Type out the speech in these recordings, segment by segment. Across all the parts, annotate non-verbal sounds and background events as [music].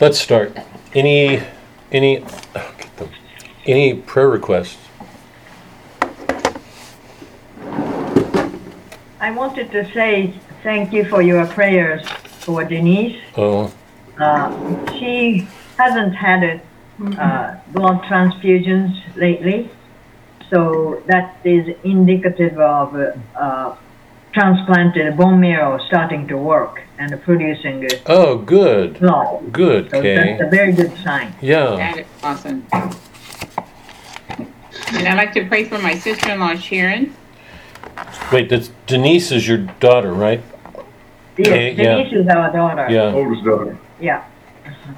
let's start. Any, any, oh, get them. any prayer requests? I wanted to say thank you for your prayers for Denise. Oh, Uh, she hasn't had a, uh, blood transfusions lately, so that is indicative of uh, transplanted bone marrow starting to work and producing uh, oh, good, blood. good, So that's a very good sign. Yeah, That is awesome. And I'd like to pray for my sister-in-law Sharon. wait, that's Denise is your daughter, right? Okay, Yes, yeah. Denise is our daughter. Yeah, Oldest daughter. Yeah.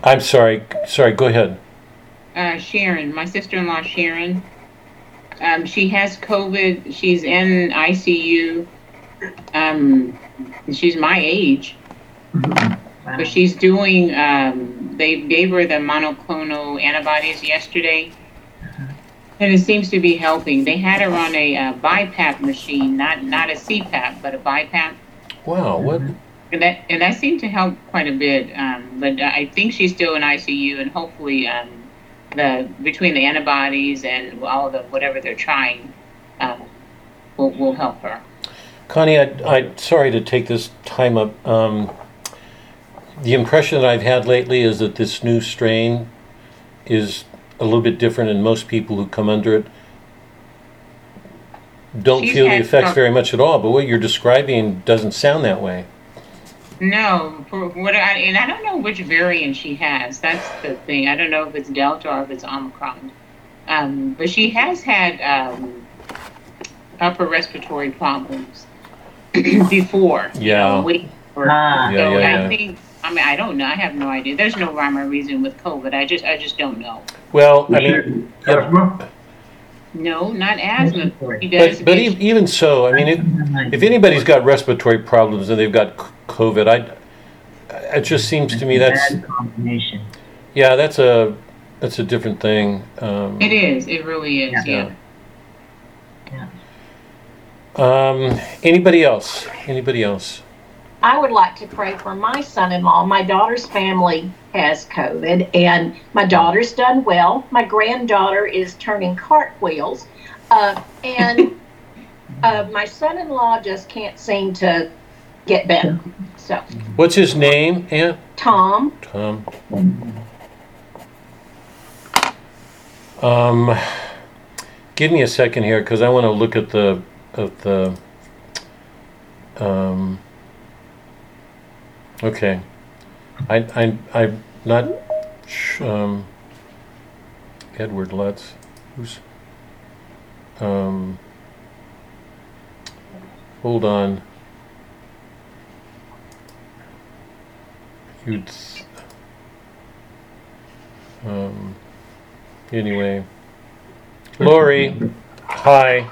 I'm sorry, sorry, go ahead. Uh, Sharon, my sister-in-law Sharon. Um, she has COVID. She's in ICU. Um, she's my age, but she's doing. Um, they gave her the monoclonal antibodies yesterday, and it seems to be helping. They had her on a uh, BiPAP machine, not not a CPAP, but a BiPAP. Wow, what, And that and that seemed to help quite a bit. Um, but I think she's still in ICU, and hopefully, um, the between the antibodies and all the whatever they're trying, um, will will help her. Connie, I, I, sorry to take this time up. Um, the impression that I've had lately is that this new strain is a little bit different, and most people who come under it don't She's feel the had effects some- very much at all. But what you're describing doesn't sound that way. No, for what I and I don't know which variant she has. That's the thing. I don't know if it's Delta or if it's Omicron. Um, but she has had um, upper respiratory problems before. you Yeah. know, wait for- Ah. Yeah, so yeah, I yeah. think. I mean, I don't know. I have no idea. There's no rhyme or reason with COVID. I just, I just don't know. Well, I mean, yeah, No, not asthma. But but even so, I mean, if, if anybody's got respiratory problems and they've got COVID, I it just seems to me that's Bad combination. yeah, that's a that's a different thing. Um, it is. It really is. Yeah. Yeah. Um, anybody else? Anybody else? I would like to pray for my son-in-law. My daughter's family has COVID, and my daughter's done well. My granddaughter is turning cartwheels, uh, and [laughs] uh, my son-in-law just can't seem to get better. So, What's his name, Aunt Tom, Tom? Um, give me a second here because I want to look at the at the. Um, okay, I I I'm not. Um, Edward Lutz, who's. Um, hold on. You'd. Um, anyway. Lori, hi.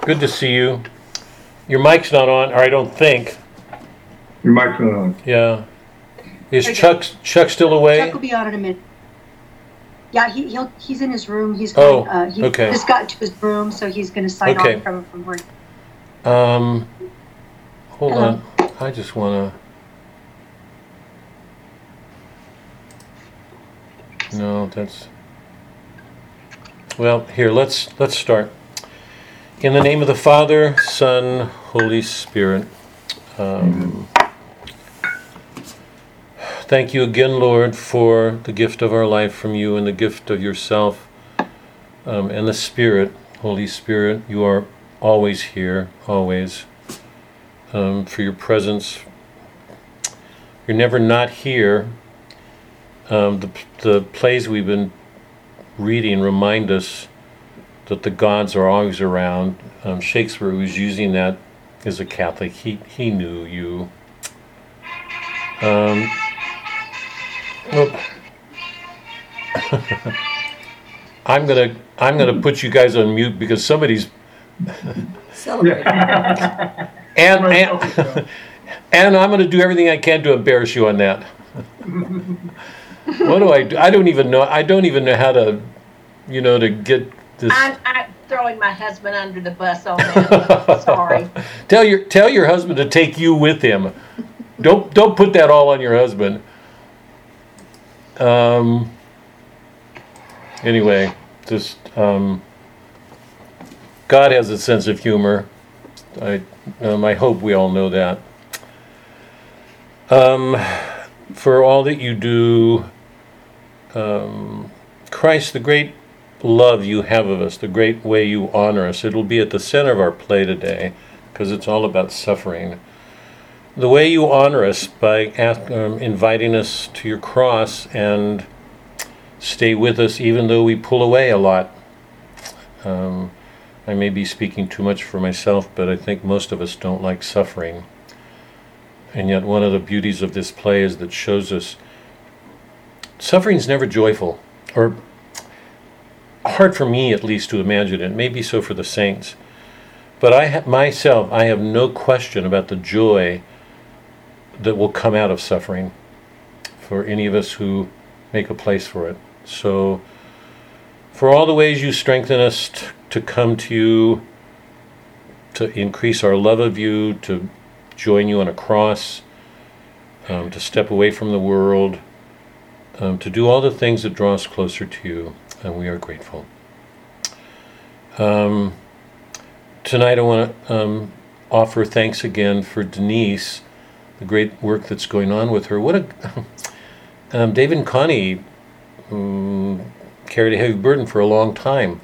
Good to see you. Your mic's not on, or I don't think. Your mic's not on. Yeah. Is Okay. Chuck Chuck still away? Chuck will be on in a minute. Yeah, he, he'll, he's in his room. He's Oh, going, uh, he okay. just got to his room, so he's going to sign Okay. on from, from where. Um, hold Hello. on. I just want to. No, that's. Well, here let's let's start. In the name of the Father, Son, Holy Spirit. Um, thank you again, Lord, for the gift of our life from you and the gift of yourself um, and the Spirit, Holy Spirit. You are always here, always. Um, for your presence. You're never not here. Um, the, the plays we've been reading remind us that the gods are always around. Um, Shakespeare was using that as a Catholic. He, he knew you. Um, nope. [laughs] I'm gonna I'm gonna put you guys on mute because somebody's celebrating. [laughs] and and, [laughs] and I'm gonna do everything I can to embarrass you on that. what do I do? I don't even know. I don't even know how to, you know, to get this. I'm, I'm throwing my husband under the bus on that. Sorry. [laughs] tell your tell your husband to take you with him. Don't don't put that all on your husband. Um, anyway, just um, God has a sense of humor. I, um, I hope we all know that. Um, for all that you do, um, Christ, the great love you have of us, the great way you honor us, it'll be at the center of our play today because it's all about suffering. The way you honor us by ask, um, inviting us to your cross and stay with us even though we pull away a lot. Um, I may be speaking too much for myself, but I think most of us don't like suffering. And yet, one of the beauties of this play is that shows us suffering is never joyful, or hard for me at least to imagine it. Maybe so for the saints. But I ha- myself, I have no question about the joy that will come out of suffering for any of us who make a place for it. So, for all the ways you strengthen us t- to come to you, to increase our love of you, to join you on a cross, um, to step away from the world, um, to do all the things that draw us closer to you, and we are grateful. Um, tonight, I want to um, offer thanks again for Denise, the great work that's going on with her. What a [laughs] um, David and Connie um, carried a heavy burden for a long time.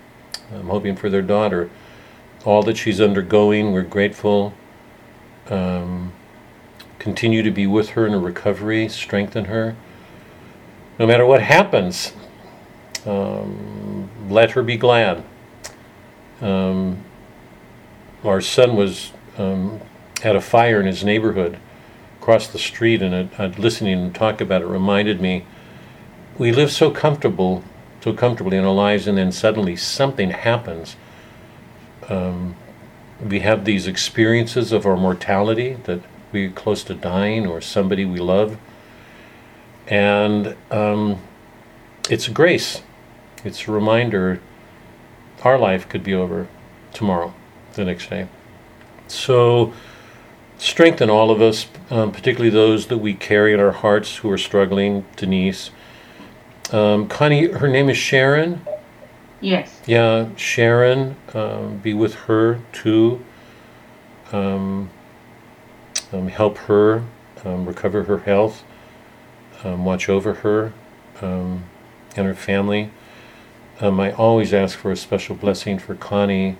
I'm hoping for their daughter. All that she's undergoing, we're grateful. Um, continue to be with her in her recovery, strengthen her. No matter what happens, um, let her be glad. Um, our son was um, had a fire in his neighborhood across the street, and it, uh, listening him talk about it reminded me we live so comfortable, so comfortably in our lives, and then suddenly something happens. Um, we have these experiences of our mortality that we're close to dying, or somebody we love, and um, it's grace. It's a reminder our life could be over tomorrow, the next day. So strengthen all of us, um, particularly those that we carry in our hearts who are struggling. Denise, um, Connie, her name is Sharon. Yes. Yeah, Sharon, um, be with her too. Um, um, help her um, recover her health. Um, watch over her um, and her family. Um, I always ask for a special blessing for Connie.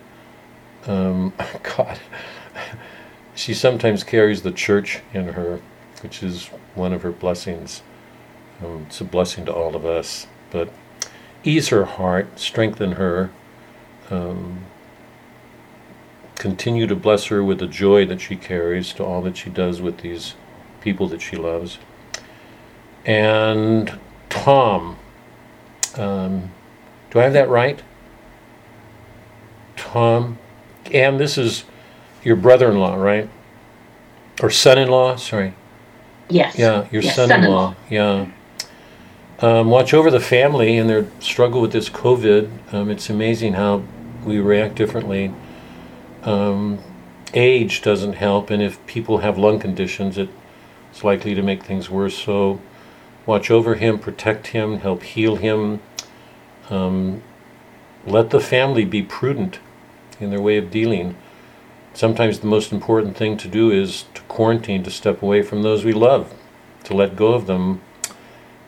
Um, [laughs] God, she sometimes carries the church in her, which is one of her blessings. Um, it's a blessing to all of us. But ease her heart, strengthen her, um, continue to bless her with the joy that she carries to all that she does with these people that she loves. And Tom, um, do I have that right? Tom, and this is your brother-in-law, right? Or son-in-law? Sorry. Yes. Yeah, your Yes, son-in-law. Yeah. Um, watch over the family and their struggle with this COVID. Um, it's amazing how we react differently. Um, age doesn't help, and if people have lung conditions, it's likely to make things worse. So, watch over him, protect him, help heal him. Um, let the family be prudent in their way of dealing. Sometimes the most important thing to do is to quarantine, to step away from those we love, to let go of them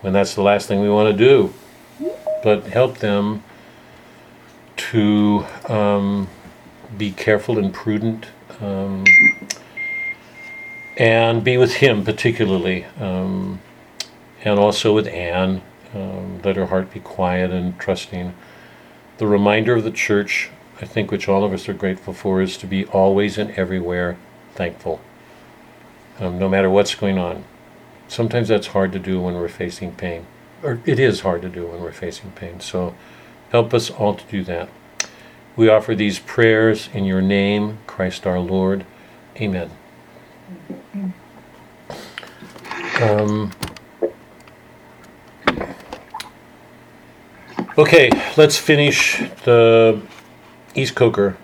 when that's the last thing we want to do. But help them to um, be careful and prudent um, and be with Him particularly, um, and also with Anne. Um, let her heart be quiet and trusting. The reminder of the church, I think, which all of us are grateful for, is to be always and everywhere thankful, um, no matter what's going on. Sometimes that's hard to do when we're facing pain, or it is hard to do when we're facing pain. So help us all to do that. We offer these prayers in your name, Christ our Lord. Amen. Um, okay, let's finish the East Coker.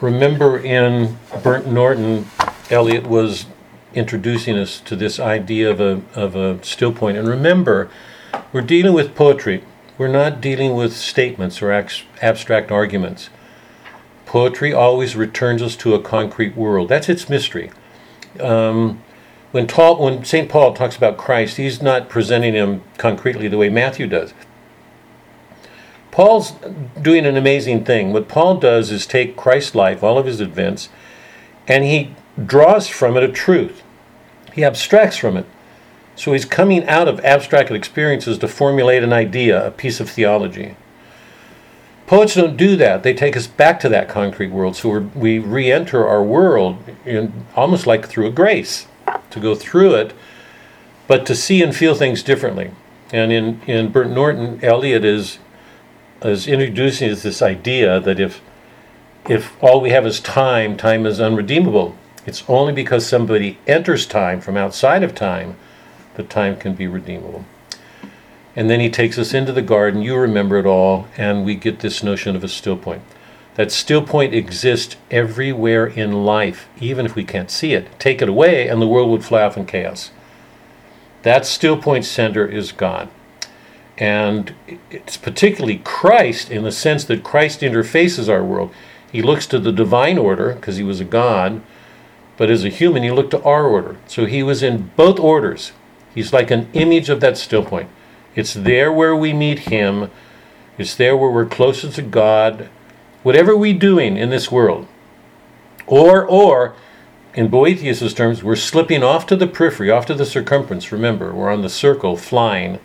Remember in Burnt Norton, Eliot was introducing us to this idea of a, of a still point. And remember, we're dealing with poetry. We're not dealing with statements or ex- abstract arguments. Poetry always returns us to a concrete world. That's its mystery. Um, when, Paul, when St. Paul talks about Christ, he's not presenting him concretely the way Matthew does. Paul's doing an amazing thing. What Paul does is take Christ's life, all of his events, and he draws from it a truth. He abstracts from it. So he's coming out of abstract experiences to formulate an idea, a piece of theology. Poets don't do that. They take us back to that concrete world. So we re enter our world in, almost like through a grace, to go through it, but to see and feel things differently. And in, in Burnt Norton, Eliot is, is introducing us this idea that if, if all we have is time, time is unredeemable. It's only because somebody enters time from outside of time that time can be redeemable. And then he takes us into the garden, you remember it all, and we get this notion of a still point. That still point exists everywhere in life, even if we can't see it. Take it away, and the world would fly off in chaos. That still point center is God. And it's particularly Christ in the sense that Christ interfaces our world. He looks to the divine order because he was a God, but as a human, he looked to our order. So he was in both orders. He's like an image of that still point. It's there where we meet Him. It's there where we're closer to God. Whatever we're doing in this world, or or in Boethius' terms, we're slipping off to the periphery, off to the circumference. Remember, we're on the circle, flying,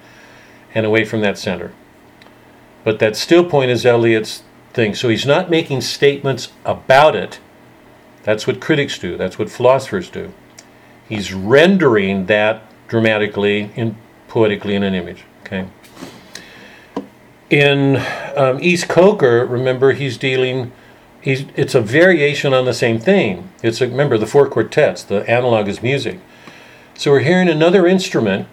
and away from that center. But that still point is Eliot's thing. So he's not making statements about it. That's what critics do. That's what philosophers do. He's rendering that dramatically and poetically in an image. Okay. In um, East Coker, remember he's dealing. He's, it's a variation on the same thing. It's a, remember the four quartets. The analog is music. So we're hearing another instrument.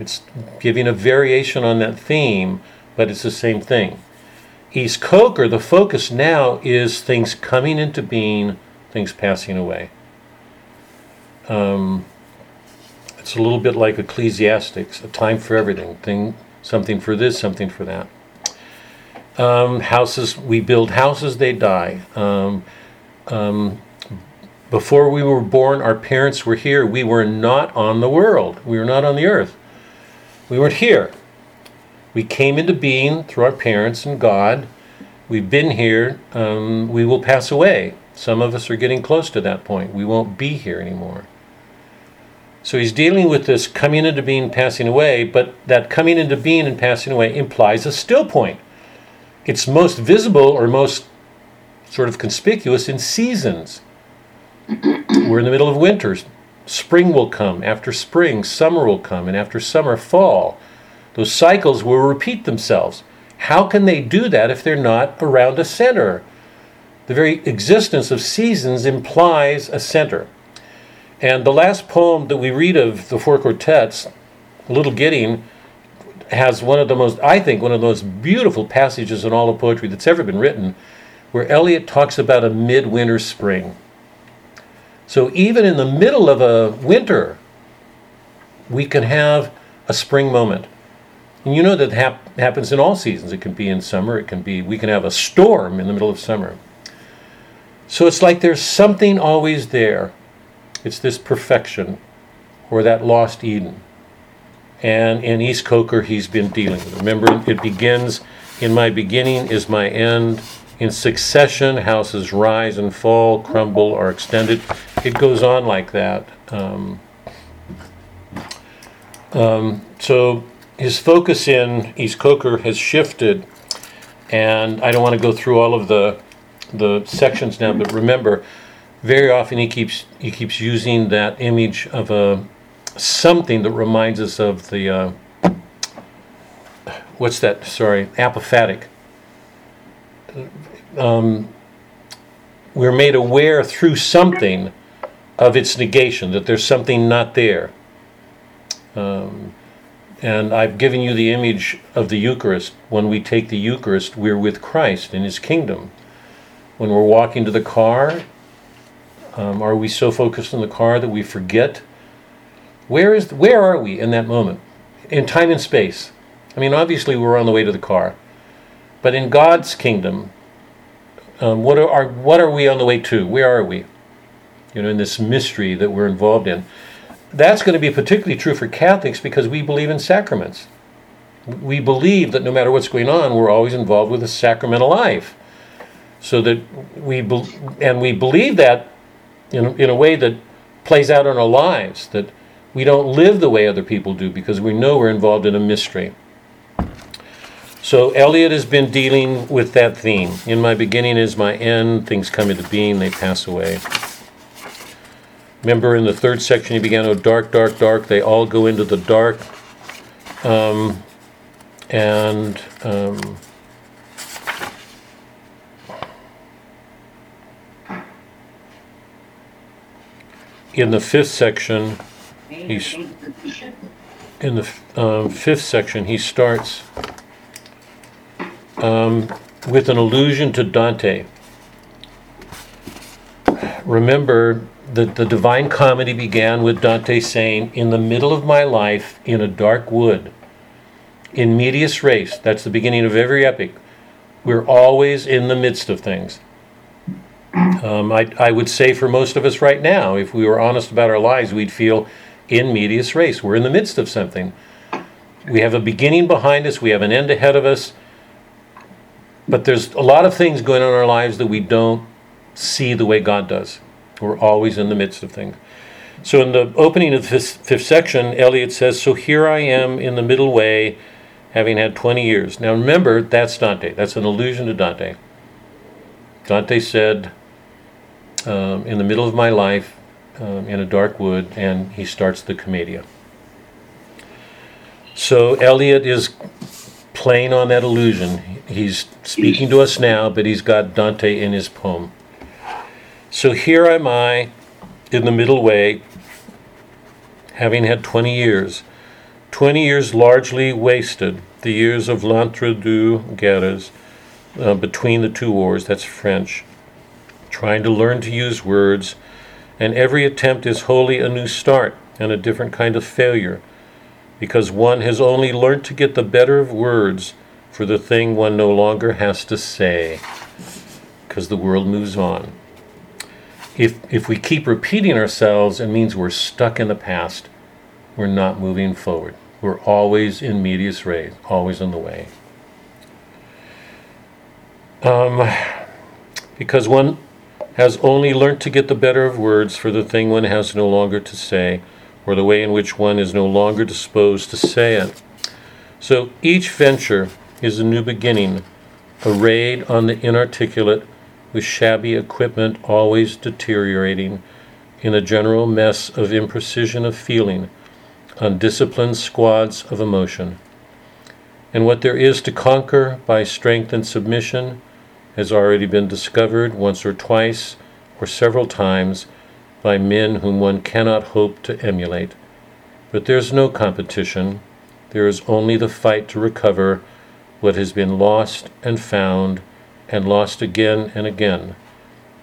It's giving a variation on that theme, but it's the same thing. East Coker, the focus now is things coming into being, things passing away. Um, it's a little bit like Ecclesiastes, a time for everything, thing, something for this, something for that. Um, houses, we build houses, they die. Um, um, before we were born, our parents were here. We were not on the world. We were not on the earth. We weren't here. We came into being through our parents and God. We've been here. Um, we will pass away. Some of us are getting close to that point. We won't be here anymore. So he's dealing with this coming into being, passing away, but that coming into being and passing away implies a still point. It's most visible or most sort of conspicuous in seasons. [clears throat] We're in the middle of winter. Spring will come. After spring, summer will come. And after summer, fall. Those cycles will repeat themselves. How can they do that if they're not around a center? The very existence of seasons implies a center. And the last poem that we read of the four quartets, Little Gidding, has one of the most, I think, one of the most beautiful passages in all of poetry that's ever been written, where Eliot talks about a midwinter spring. So even in the middle of a winter, we can have a spring moment. And you know that hap- happens in all seasons. It can be in summer, it can be, we can have a storm in the middle of summer. So it's like there's something always there. It's this perfection or that lost Eden. And in East Coker, he's been dealing with it. Remember, it begins in my beginning is my end. In succession, houses rise and fall, crumble, are extended. It goes on like that. Um, um, so his focus in East Coker has shifted, and I don't want to go through all of the the sections now, but remember, very often he keeps he keeps using that image of a something that reminds us of the uh, what's that? Sorry, apophatic. Um, we're made aware through something of its negation that there's something not there. Um, and I've given you the image of the Eucharist. When we take the Eucharist, we're with Christ in His kingdom. When we're walking to the car, Um, are we so focused on the car that we forget? Where is where are we in that moment, in time and space? I mean, obviously we're on the way to the car, but in God's kingdom, um, what are, are what are we on the way to? Where are we? You know, in this mystery that we're involved in. That's going to be particularly true for Catholics because we believe in sacraments. We believe that no matter what's going on, we're always involved with a sacramental life. So that we bel and we believe that in, in a way that plays out in our lives, that we don't live the way other people do because we know we're involved in a mystery. So Eliot has been dealing with that theme. In my beginning is my end, things come into being, they pass away. Remember in the third section he began, oh dark, dark, dark, they all go into the dark. Um, and um, in the fifth section, he's in the um, fifth section he starts um, with an allusion to Dante. Remember that the Divine Comedy began with Dante saying, "In the middle of my life, in a dark wood." in medias res, that's the beginning of every epic, we're always in the midst of things. Um, I, I would say for most of us right now, if we were honest about our lives, we'd feel in medias res. We're in the midst of something. We have a beginning behind us, we have an end ahead of us, but there's a lot of things going on in our lives that we don't see the way God does. We're always in the midst of things. So in the opening of the fifth, fifth section, Eliot says, So here I am in the middle way having had 20 years. Now remember, that's Dante. That's an allusion to Dante. Dante said, um, in the middle of my life, um, in a dark wood, and he starts the Commedia. So Eliot is playing on that illusion. He's speaking to us now, but he's got Dante in his poem. So here am I in the middle way, having had 20 years. 20 years largely wasted, the years of l'entre-deux guerres, uh, between the two wars, that's French, trying to learn to use words, and every attempt is wholly a new start and a different kind of failure, because one has only learnt to get the better of words for the thing one no longer has to say, because the world moves on. If, if we keep repeating ourselves, it means we're stuck in the past we're not moving forward. We're always in medias res, always in the way. Um, because one has only learnt to get the better of words for the thing one has no longer to say, or the way in which one is no longer disposed to say it. So each venture is a new beginning, a raid on the inarticulate with shabby equipment always deteriorating in a general mess of imprecision of feeling undisciplined squads of emotion. And what there is to conquer by strength and submission has already been discovered once or twice or several times by men whom one cannot hope to emulate. But there's no competition, there is only the fight to recover what has been lost and found and lost again and again,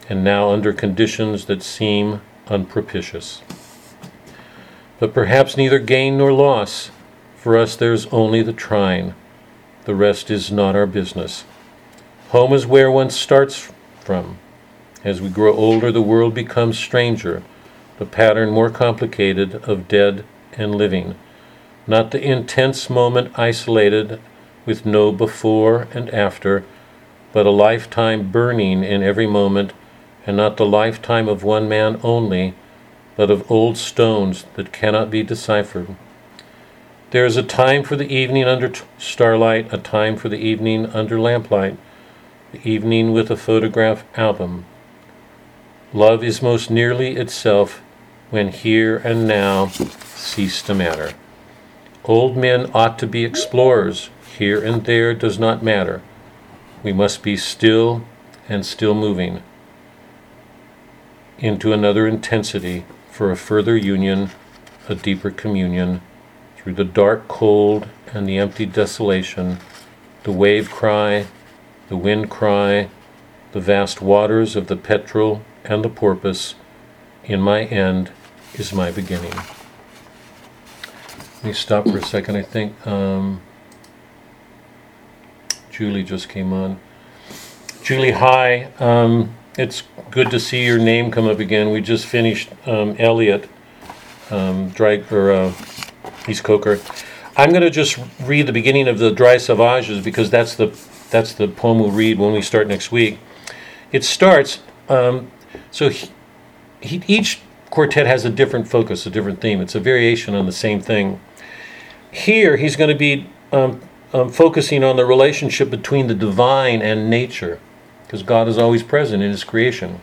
and now under conditions that seem unpropitious. But perhaps neither gain nor loss. For us there's only the trying. The rest is not our business. Home is where one starts from. As we grow older, the world becomes stranger, the pattern more complicated of dead and living. Not the intense moment isolated with no before and after, but a lifetime burning in every moment, and not the lifetime of one man only but of old stones that cannot be deciphered. There is a time for the evening under t- starlight, a time for the evening under lamplight, the evening with a photograph album. Love is most nearly itself when here and now cease to matter. Old men ought to be explorers. Here and there does not matter. We must be still and still moving into another intensity for a further union, a deeper communion, through the dark cold and the empty desolation, the wave cry, the wind cry, the vast waters of the petrel and the porpoise, in my end is my beginning. Let me stop for a second. I think um, Julie just came on. Julie, hi. Um, it's good to see your name come up again. We just finished um, Eliot, um, dry, or uh, East Coker. I'm going to just read the beginning of the Dry Salvages because that's the that's the poem we'll read when we start next week. It starts. Um, so he, he, each quartet has a different focus, a different theme. It's a variation on the same thing. Here, he's going to be um, um, focusing on the relationship between the divine and nature, because God is always present in His creation.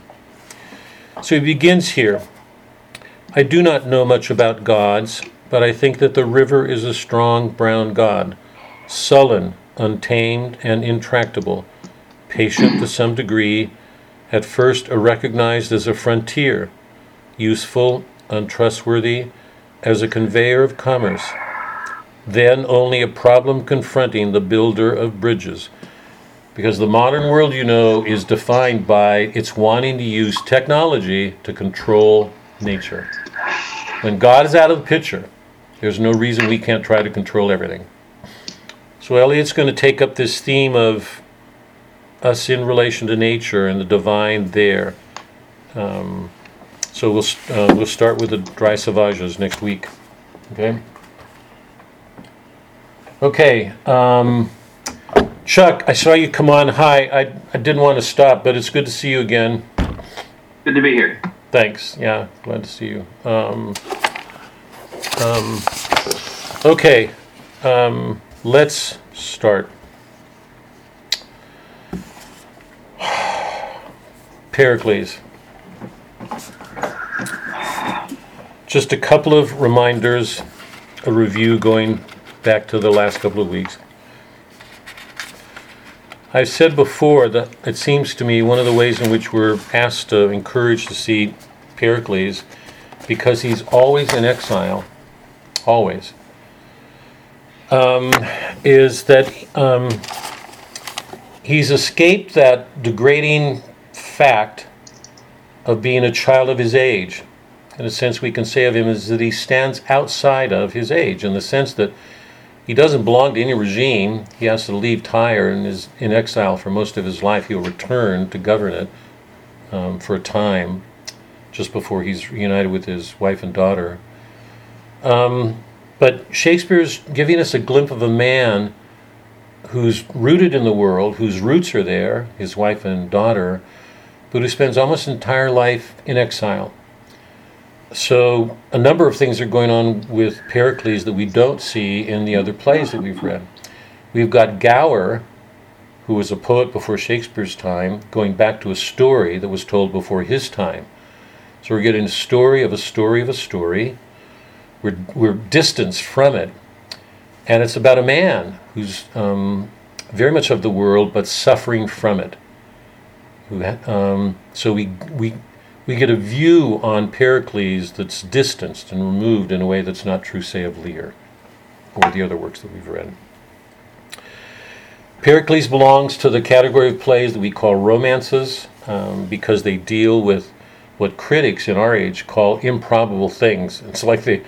So he begins here. I do not know much about gods, but I think that the river is a strong brown god, sullen, untamed, and intractable, patient to some degree, at first recognized as a frontier, useful, untrustworthy, as a conveyor of commerce, then only a problem confronting the builder of bridges. Because the modern world, you know, is defined by its wanting to use technology to control nature. When God is out of the picture, there's no reason we can't try to control everything. So Eliot's going to take up this theme of us in relation to nature and the divine there. Um, so we'll uh, we'll start with the dry Salvages next week. Okay. Okay. Um, Chuck, I saw you come on. Hi. I I didn't want to stop, but it's good to see you again. Good to be here. Thanks. Yeah, glad to see you. Um, um, okay. Um, let's start. Pericles. Just a couple of reminders, a review going back to the last couple of weeks. I've said before that it seems to me one of the ways in which we're asked to encourage to see Pericles, because he's always in exile, always, um, is that um, he's escaped that degrading fact of being a child of his age. In a sense, we can say of him is that he stands outside of his age, in the sense that he doesn't belong to any regime. He has to leave Tyre and is in exile for most of his life. He'll return to govern it um, for a time, just before he's reunited with his wife and daughter. Um, but Shakespeare's giving us a glimpse of a man who's rooted in the world, whose roots are there, his wife and daughter, but who spends almost entire life in exile. So, a number of things are going on with Pericles that we don't see in the other plays that we've read. We've got Gower, who was a poet before Shakespeare's time, going back to a story that was told before his time. So, we're getting a story of a story of a story. We're, we're distanced from it. And it's about a man who's um, very much of the world but suffering from it. Um, so, we, we we get a view on Pericles that's distanced and removed in a way that's not true, say, of Lear or the other works that we've read. Pericles belongs to the category of plays that we call romances um, because they deal with what critics in our age call improbable things. It's like they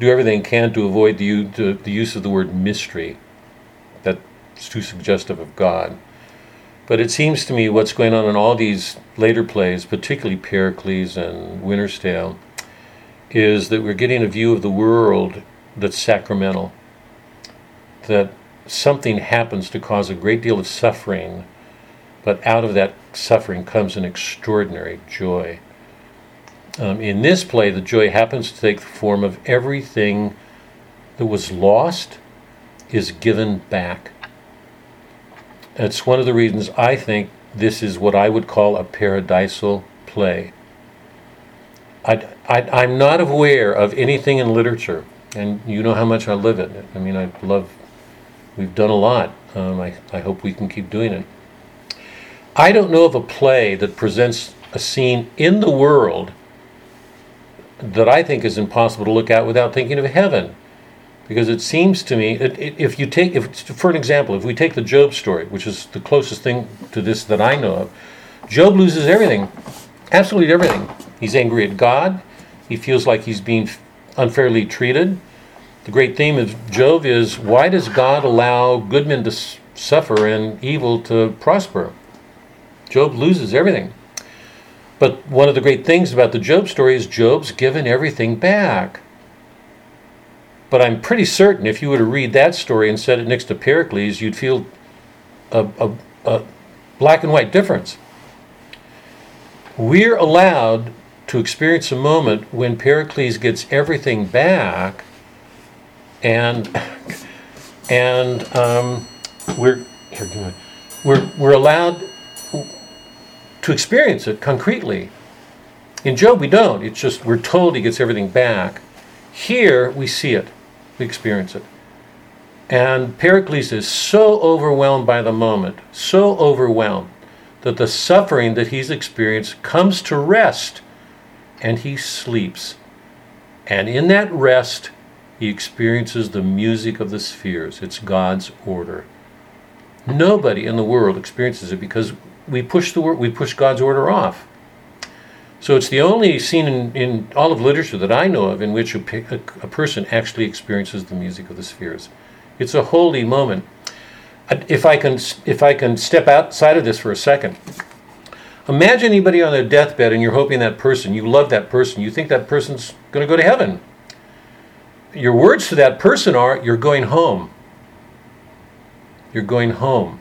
do everything can to avoid the, the, the use of the word mystery. That's too suggestive of God. But it seems to me what's going on in all these later plays, particularly Pericles and Winter's Tale, is that we're getting a view of the world that's sacramental. That something happens to cause a great deal of suffering, but out of that suffering comes an extraordinary joy. Um, in this play, the joy happens to take the form of everything that was lost is given back. It's one of the reasons I think this is what I would call a paradisal play. I, I, am not aware of anything in literature, and you know how much I live it. I mean, I love, we've done a lot. Um, I, I hope we can keep doing it. I don't know of a play that presents a scene in the world that I think is impossible to look at without thinking of heaven because it seems to me it, if you take if for an example if we take the Job story which is the closest thing to this that i know of Job loses everything absolutely everything He's angry at God. He feels like he's being unfairly treated. The great theme of Job is why does God allow good men to suffer and evil to prosper? Job loses everything. But one of the great things about the Job story is Job's given everything back. But I'm pretty certain if you were to read that story and set it next to Pericles, you'd feel a, a, a black and white difference. We're allowed to experience a moment when Pericles gets everything back, and and um, we're here, we're we're allowed to experience it concretely. In Job, we don't. It's just we're told he gets everything back. Here, we see it, we experience it. And Pericles is so overwhelmed by the moment, so overwhelmed, that the suffering that he's experienced comes to rest and he sleeps. And in that rest, he experiences the music of the spheres. It's God's order. Nobody in the world experiences it because we push the we push God's order off. So it's the only scene in, in all of literature that I know of in which a, a, a person actually experiences the music of the spheres. It's a holy moment. If I can if I can step outside of this for a second, imagine anybody on their deathbed and you're hoping that person, you love that person, you think that person's going to go to heaven. Your words to that person are, "You're going home." You're going home.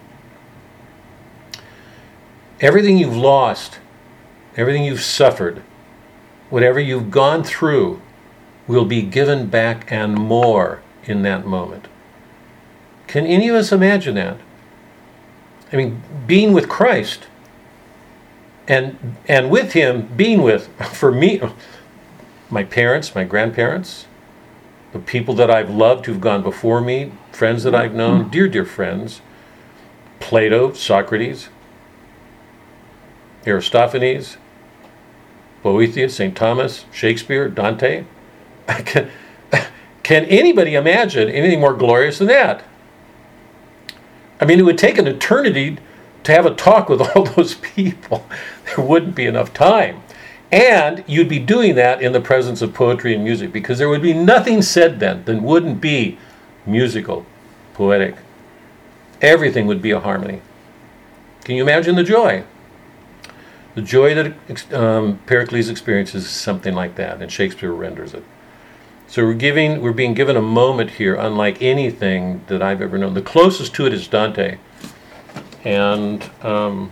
Everything you've lost, everything you've suffered, whatever you've gone through, will be given back and more in that moment. Can any of us imagine that? I mean, being with Christ and and with him being with [laughs] for me my parents, my grandparents, the people that I've loved who've gone before me, friends that I've known, mm-hmm. dear dear friends, Plato, Socrates, Aristophanes, Boethius, St. Thomas, Shakespeare, Dante. [laughs] Can, anybody imagine anything more glorious than that? I mean, it would take an eternity to have a talk with [laughs] all those people. There wouldn't be enough time. And you'd be doing that in the presence of poetry and music because there would be nothing said then that wouldn't be musical, poetic. Everything would be a harmony. Can you imagine the joy? The joy that um, Pericles experiences is something like that, and Shakespeare renders it. So we're giving, we're being given a moment here, unlike anything that I've ever known. The closest to it is Dante, and um,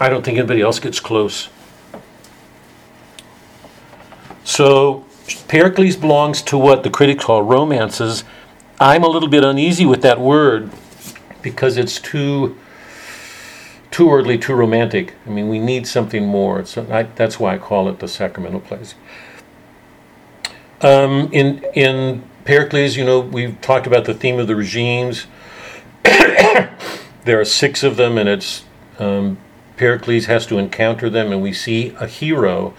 I don't think anybody else gets close. So Pericles belongs to what the critics call romances. I'm a little bit uneasy with that word because it's too too worldly, too romantic. I mean, we need something more. So I, that's why I call it the sacramental plays. Um, in in Pericles, you know, we've talked about the theme of the regimes. [coughs] there are six of them, and it's um, Pericles has to encounter them, and we see a hero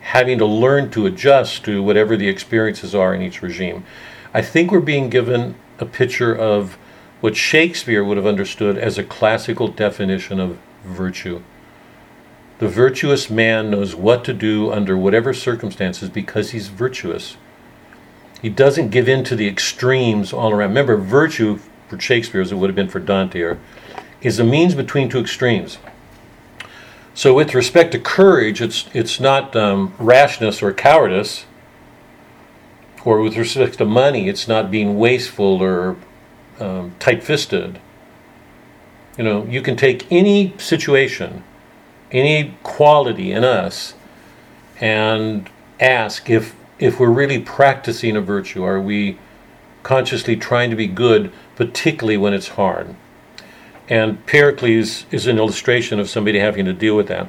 having to learn to adjust to whatever the experiences are in each regime. I think we're being given a picture of what Shakespeare would have understood as a classical definition of virtue. The virtuous man knows what to do under whatever circumstances because he's virtuous. He doesn't give in to the extremes all around. Remember, virtue for Shakespeare, as it would have been for Dante, or, is a means between two extremes. So, with respect to courage, it's it's not um, rashness or cowardice. Or with respect to money, it's not being wasteful or um, tight-fisted. You know, you can take any situation, any quality in us, and ask if if we're really practicing a virtue. Are we consciously trying to be good, particularly when it's hard? And Pericles is an illustration of somebody having to deal with that.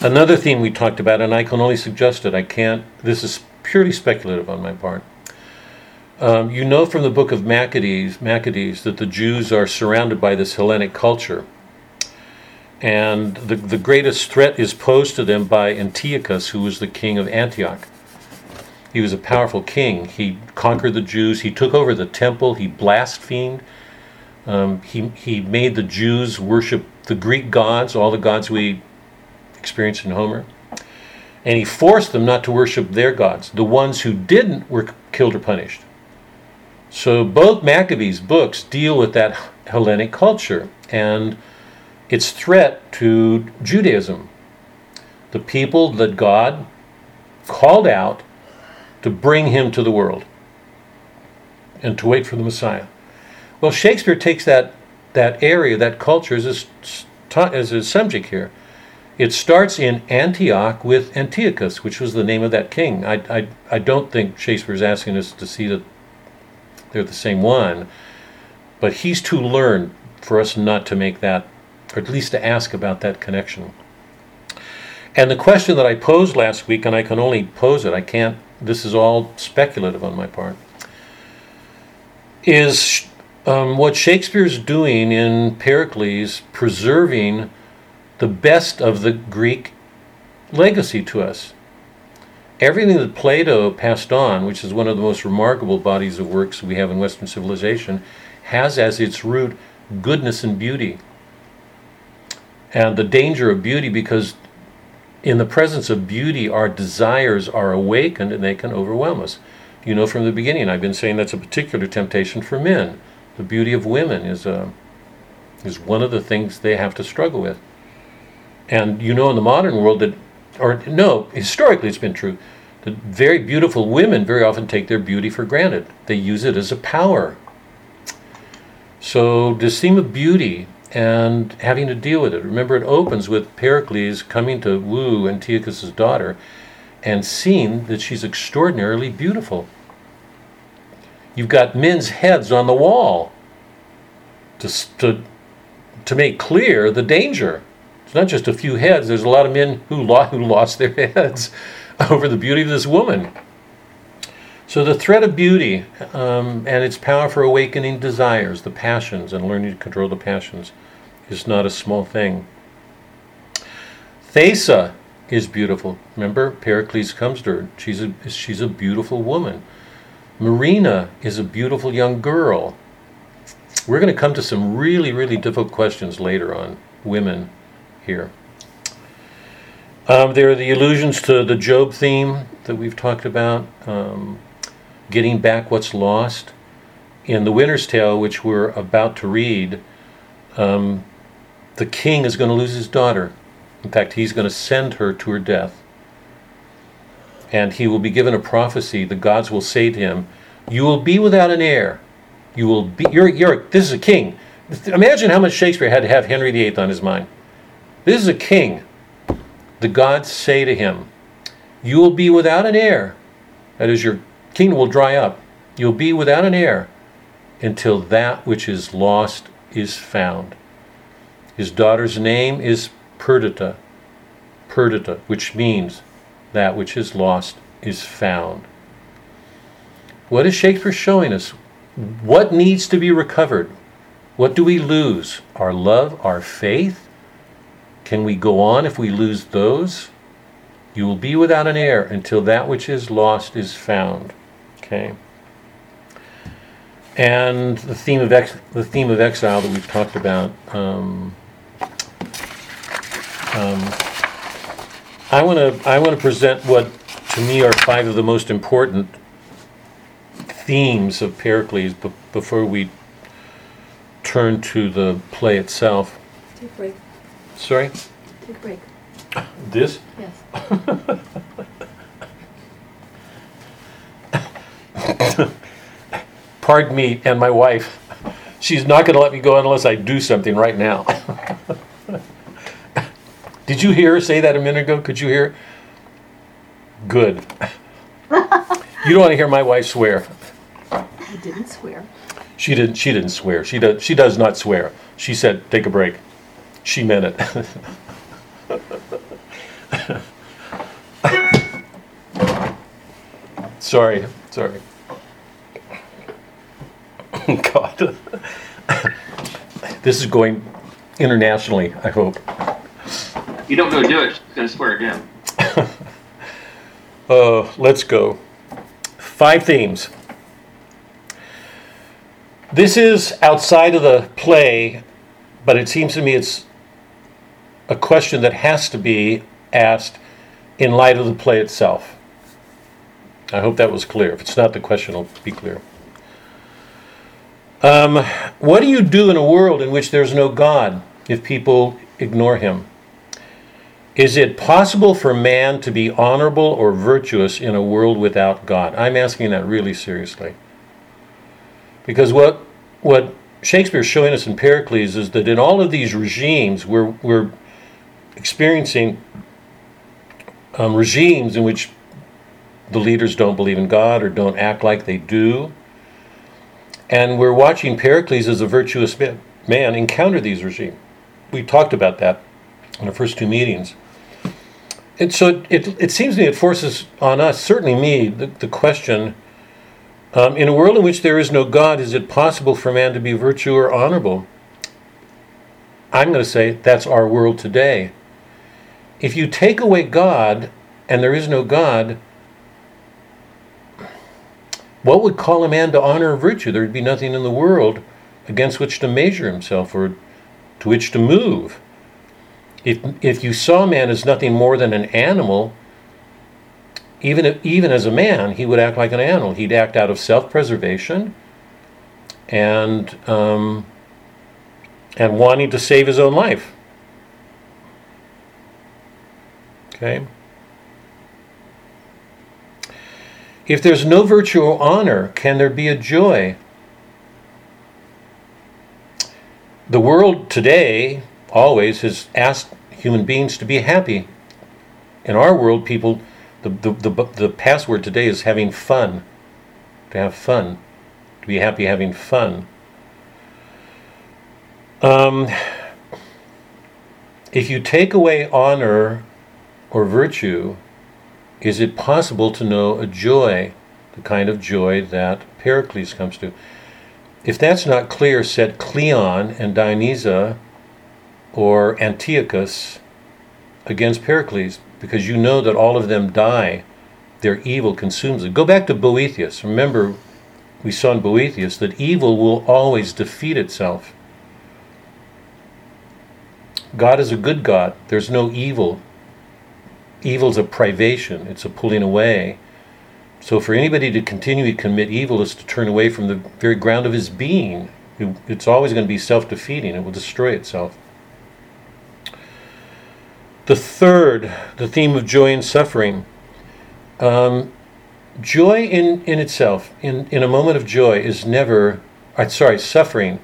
Another theme we talked about, and I can only suggest it, I can't, this is purely speculative on my part. Um, you know from the book of Maccabees, Maccabees that the Jews are surrounded by this Hellenic culture. And the, the greatest threat is posed to them by Antiochus, who was the king of Antioch. He was a powerful king. He conquered the Jews, he took over the temple, he blasphemed. Um, he, he made the Jews worship the Greek gods, all the gods we experience in Homer. and he forced them not to worship their gods. The ones who didn't were killed or punished. So both Maccabees books deal with that Hellenic culture and its threat to Judaism. The people that God called out to bring him to the world and to wait for the Messiah. Well, Shakespeare takes that, that area, that culture, as a, as a subject here. It starts in Antioch with Antiochus, which was the name of that king. I, I, I don't think Shakespeare's asking us to see that they're the same one, but he's too learned for us not to make that, or at least to ask about that connection. And the question that I posed last week, and I can only pose it, I can't, this is all speculative on my part, is um, what Shakespeare's doing in Pericles preserving the best of the Greek legacy to us. Everything that Plato passed on, which is one of the most remarkable bodies of works we have in Western civilization, has as its root goodness and beauty. And the danger of beauty, because in the presence of beauty, our desires are awakened and they can overwhelm us. You know, from the beginning, I've been saying that's a particular temptation for men. The beauty of women is, a, uh, is one of the things they have to struggle with. And you know, in the modern world, that, or no, historically it's been true, that very beautiful women very often take their beauty for granted. They use it as a power. So, this theme of beauty and having to deal with it. Remember, it opens with Pericles coming to woo Antiochus' daughter and seeing that she's extraordinarily beautiful. You've got men's heads on the wall to, to, to make clear the danger. It's not just a few heads, there's a lot of men who, who lost their heads [laughs] over the beauty of this woman. So, the threat of beauty um, and its power for awakening desires, the passions, and learning to control the passions is not a small thing. Thaisa is beautiful. Remember, Pericles comes to her. She's a, she's a beautiful woman. Marina is a beautiful young girl. We're going to come to some really, really difficult questions later on women here. Um, there are the allusions to the Job theme that we've talked about. Um, getting back what's lost. In The Winter's Tale, which we're about to read, um, the king is going to lose his daughter. In fact, he's going to send her to her death. And he will be given a prophecy. The gods will say to him, You will be without an heir. You will be, you're, you're, this is a king. Imagine how much Shakespeare had to have Henry VIII on his mind. This is a king. The gods say to him, You will be without an heir. That is, your kingdom will dry up. You'll be without an heir until that which is lost is found. His daughter's name is Perdita, Perdita, which means that which is lost is found. What is Shakespeare showing us? What needs to be recovered? What do we lose? Our love, our faith? Can we go on if we lose those? You will be without an heir until that which is lost is found. Okay. And the theme of ex- the theme of exile that we've talked about. Um, um, I want to I want to present what to me are five of the most important themes of Pericles b- before we turn to the play itself. Take a break. Sorry, Take a break. this. Yes. [laughs] Pardon me and my wife. She's not going to let me go unless I do something right now. [laughs] Did you hear her say that a minute ago? Could you hear? Good. you don't want to hear my wife swear. I didn't swear. She didn't. She didn't swear. She does. She does not swear. She said, "Take a break." She meant it. sorry. Sorry. God. this is going internationally. I hope. You don't go do it, she's gonna swear again. Uh, [laughs] let's go. Five themes. This is outside of the play, but it seems to me it's a question that has to be asked in light of the play itself. I hope that was clear. If it's not, the question will be clear. Um, what do you do in a world in which there's no God if people ignore him? Is it possible for man to be honorable or virtuous in a world without God? I'm asking that really seriously. Because what what Shakespeare's showing us in Pericles is that in all of these regimes, we're, we're experiencing um, regimes in which the leaders don't believe in God or don't act like they do. And we're watching Pericles as a virtuous man encounter these regimes. We talked about that in the first two meetings. And so it, it seems to me it forces on us, certainly me, the, the question um, in a world in which there is no God, is it possible for man to be virtue or honorable? I'm going to say that's our world today. If you take away God and there is no God, what would call a man to honor or virtue? There would be nothing in the world against which to measure himself or to which to move. If, if you saw man as nothing more than an animal, even if, even as a man, he would act like an animal. He'd act out of self-preservation and um, and wanting to save his own life. Okay. If there's no virtue or honor, can there be a joy? The world today always has asked human beings to be happy. In our world, people the, the, the, the password today is having fun. To have fun. To be happy having fun. Um, if you take away honor or virtue, is it possible to know a joy, the kind of joy that Pericles comes to? If that's not clear, set Cleon and Dionysa or Antiochus against Pericles because you know that all of them die. Their evil consumes them. Go back to Boethius. Remember, we saw in Boethius that evil will always defeat itself. God is a good God. There's no evil. Evil's a privation, it's a pulling away. So, for anybody to continue to commit evil is to turn away from the very ground of his being. It's always going to be self defeating, it will destroy itself. The third, the theme of joy and suffering. Um, joy in, in itself, in, in a moment of joy, is never, uh, sorry, suffering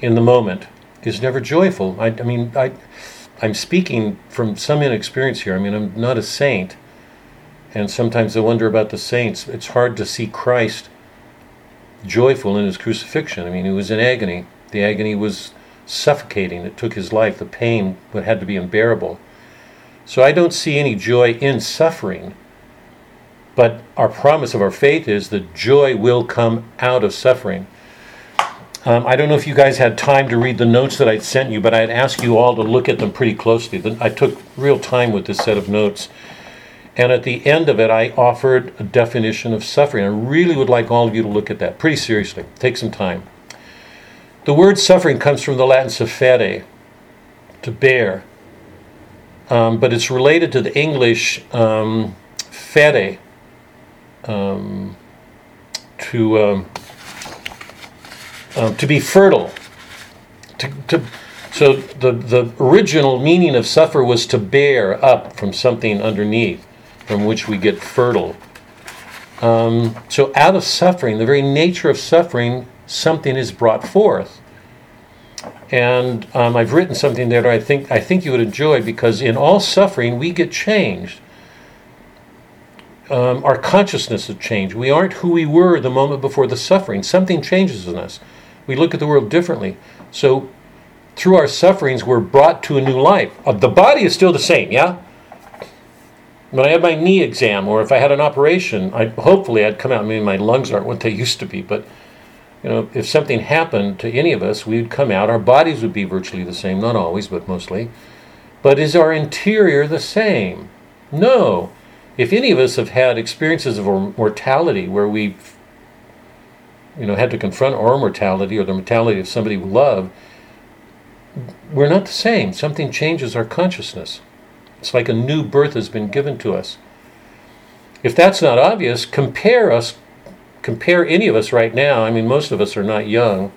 in the moment is never joyful. I, I mean, I, I'm speaking from some inexperience here. I mean, I'm not a saint. And sometimes I wonder about the saints. It's hard to see Christ joyful in his crucifixion. I mean, he was in agony. The agony was suffocating. It took his life. The pain had to be unbearable. So I don't see any joy in suffering. But our promise of our faith is that joy will come out of suffering. Um, I don't know if you guys had time to read the notes that I'd sent you, but I'd ask you all to look at them pretty closely. I took real time with this set of notes. And at the end of it, I offered a definition of suffering. I really would like all of you to look at that pretty seriously. Take some time. The word suffering comes from the Latin suffere, to bear, um, but it's related to the English um, fere, um, to um, to be fertile. To, to, so the the original meaning of suffer was to bear up from something underneath, from which we get fertile. Um, so out of suffering, the very nature of suffering something is brought forth. And um, I've written something there that I think I think you would enjoy because in all suffering we get changed. Um, our consciousness has changed. We aren't who we were the moment before the suffering. Something changes in us. We look at the world differently. So through our sufferings, we're brought to a new life. Uh, the body is still the same, yeah. When I had my knee exam, or if I had an operation, I hopefully I'd come out. I mean, my lungs aren't what they used to be, but you know, if something happened to any of us, we'd come out. Our bodies would be virtually the same, not always, but mostly. But is our interior the same? No. If any of us have had experiences of mortality where we've, you know, had to confront our mortality or the mortality of somebody we love, we're not the same. Something changes our consciousness. It's like a new birth has been given to us. If that's not obvious, compare us, compare any of us right now. I mean, most of us are not young.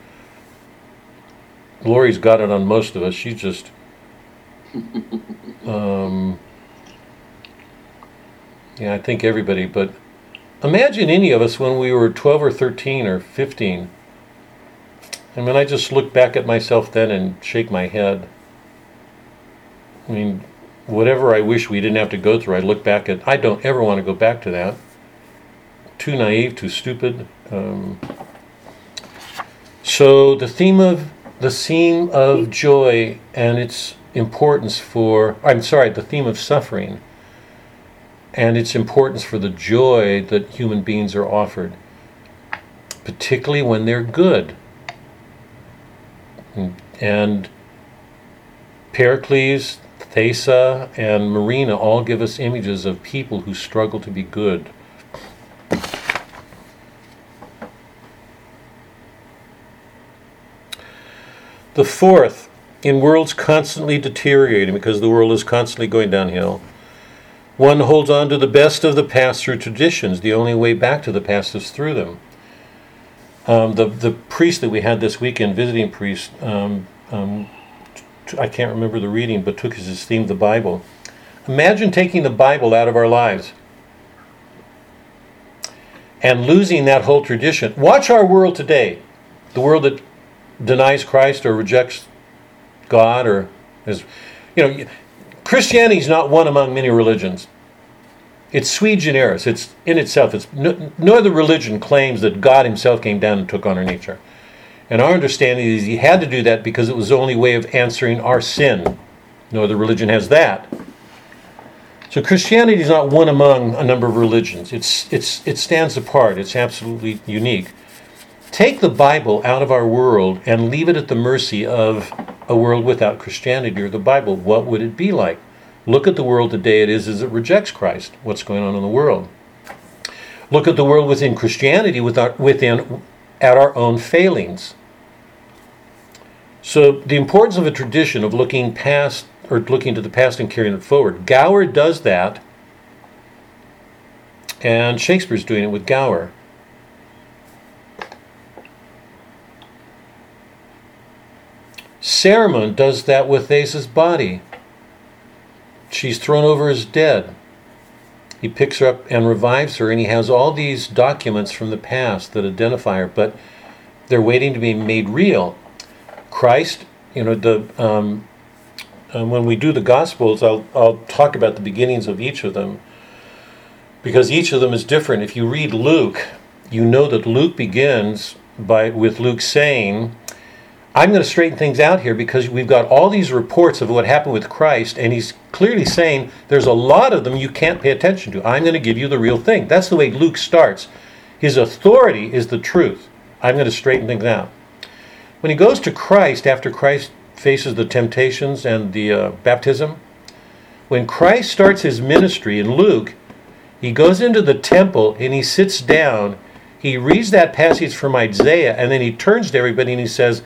Lori's got it on most of us. She's just, [laughs] um, yeah, I think everybody, but imagine any of us when we were 12 or 13 or 15. I mean, I just look back at myself then and shake my head. I mean, whatever I wish we didn't have to go through, I look back at, I don't ever want to go back to that. Too naive, too stupid. Um, so the theme of the theme of joy and its importance for I'm sorry, the theme of suffering and its importance for the joy that human beings are offered, particularly when they're good. And Pericles, Thaisa, and Marina all give us images of people who struggle to be good. The fourth, in worlds constantly deteriorating because the world is constantly going downhill, one holds on to the best of the past through traditions. The only way back to the past is through them. Um, the the priest that we had this weekend, visiting priest, um, um, t- I can't remember the reading, but took as his theme the Bible. Imagine taking the Bible out of our lives and losing that whole tradition. Watch our world today, the world that denies Christ or rejects God, or is, you know, Christianity is not one among many religions. It's sui generis. It's in itself. It's no, no other religion claims that God Himself came down and took on our nature. And our understanding is He had to do that because it was the only way of answering our sin. No other religion has that. So Christianity is not one among a number of religions. It's it's it stands apart. It's absolutely unique. Take the Bible out of our world and leave it at the mercy of a world without Christianity or the Bible. What would it be like? Look at the world today it is as it rejects Christ. What's going on in the world? Look at the world within Christianity without, within at our own failings. So the importance of a tradition of looking past or looking to the past and carrying it forward. Gower does that, and Shakespeare's doing it with Gower. Cerimon does that with Thaisa's body. She's thrown over as dead. He picks her up and revives her, and he has all these documents from the past that identify her, but they're waiting to be made real. Christ, you know, the um, um, when we do the Gospels, I'll I'll talk about the beginnings of each of them because each of them is different. If you read Luke, you know that Luke begins by with Luke saying, I'm going to straighten things out here because we've got all these reports of what happened with Christ, and he's clearly saying there's a lot of them you can't pay attention to. I'm going to give you the real thing. That's the way Luke starts. His authority is the truth. I'm going to straighten things out. When he goes to Christ after Christ faces the temptations and the uh, baptism, when Christ starts his ministry in Luke, he goes into the temple and he sits down. He reads that passage from Isaiah, and then he turns to everybody and he says,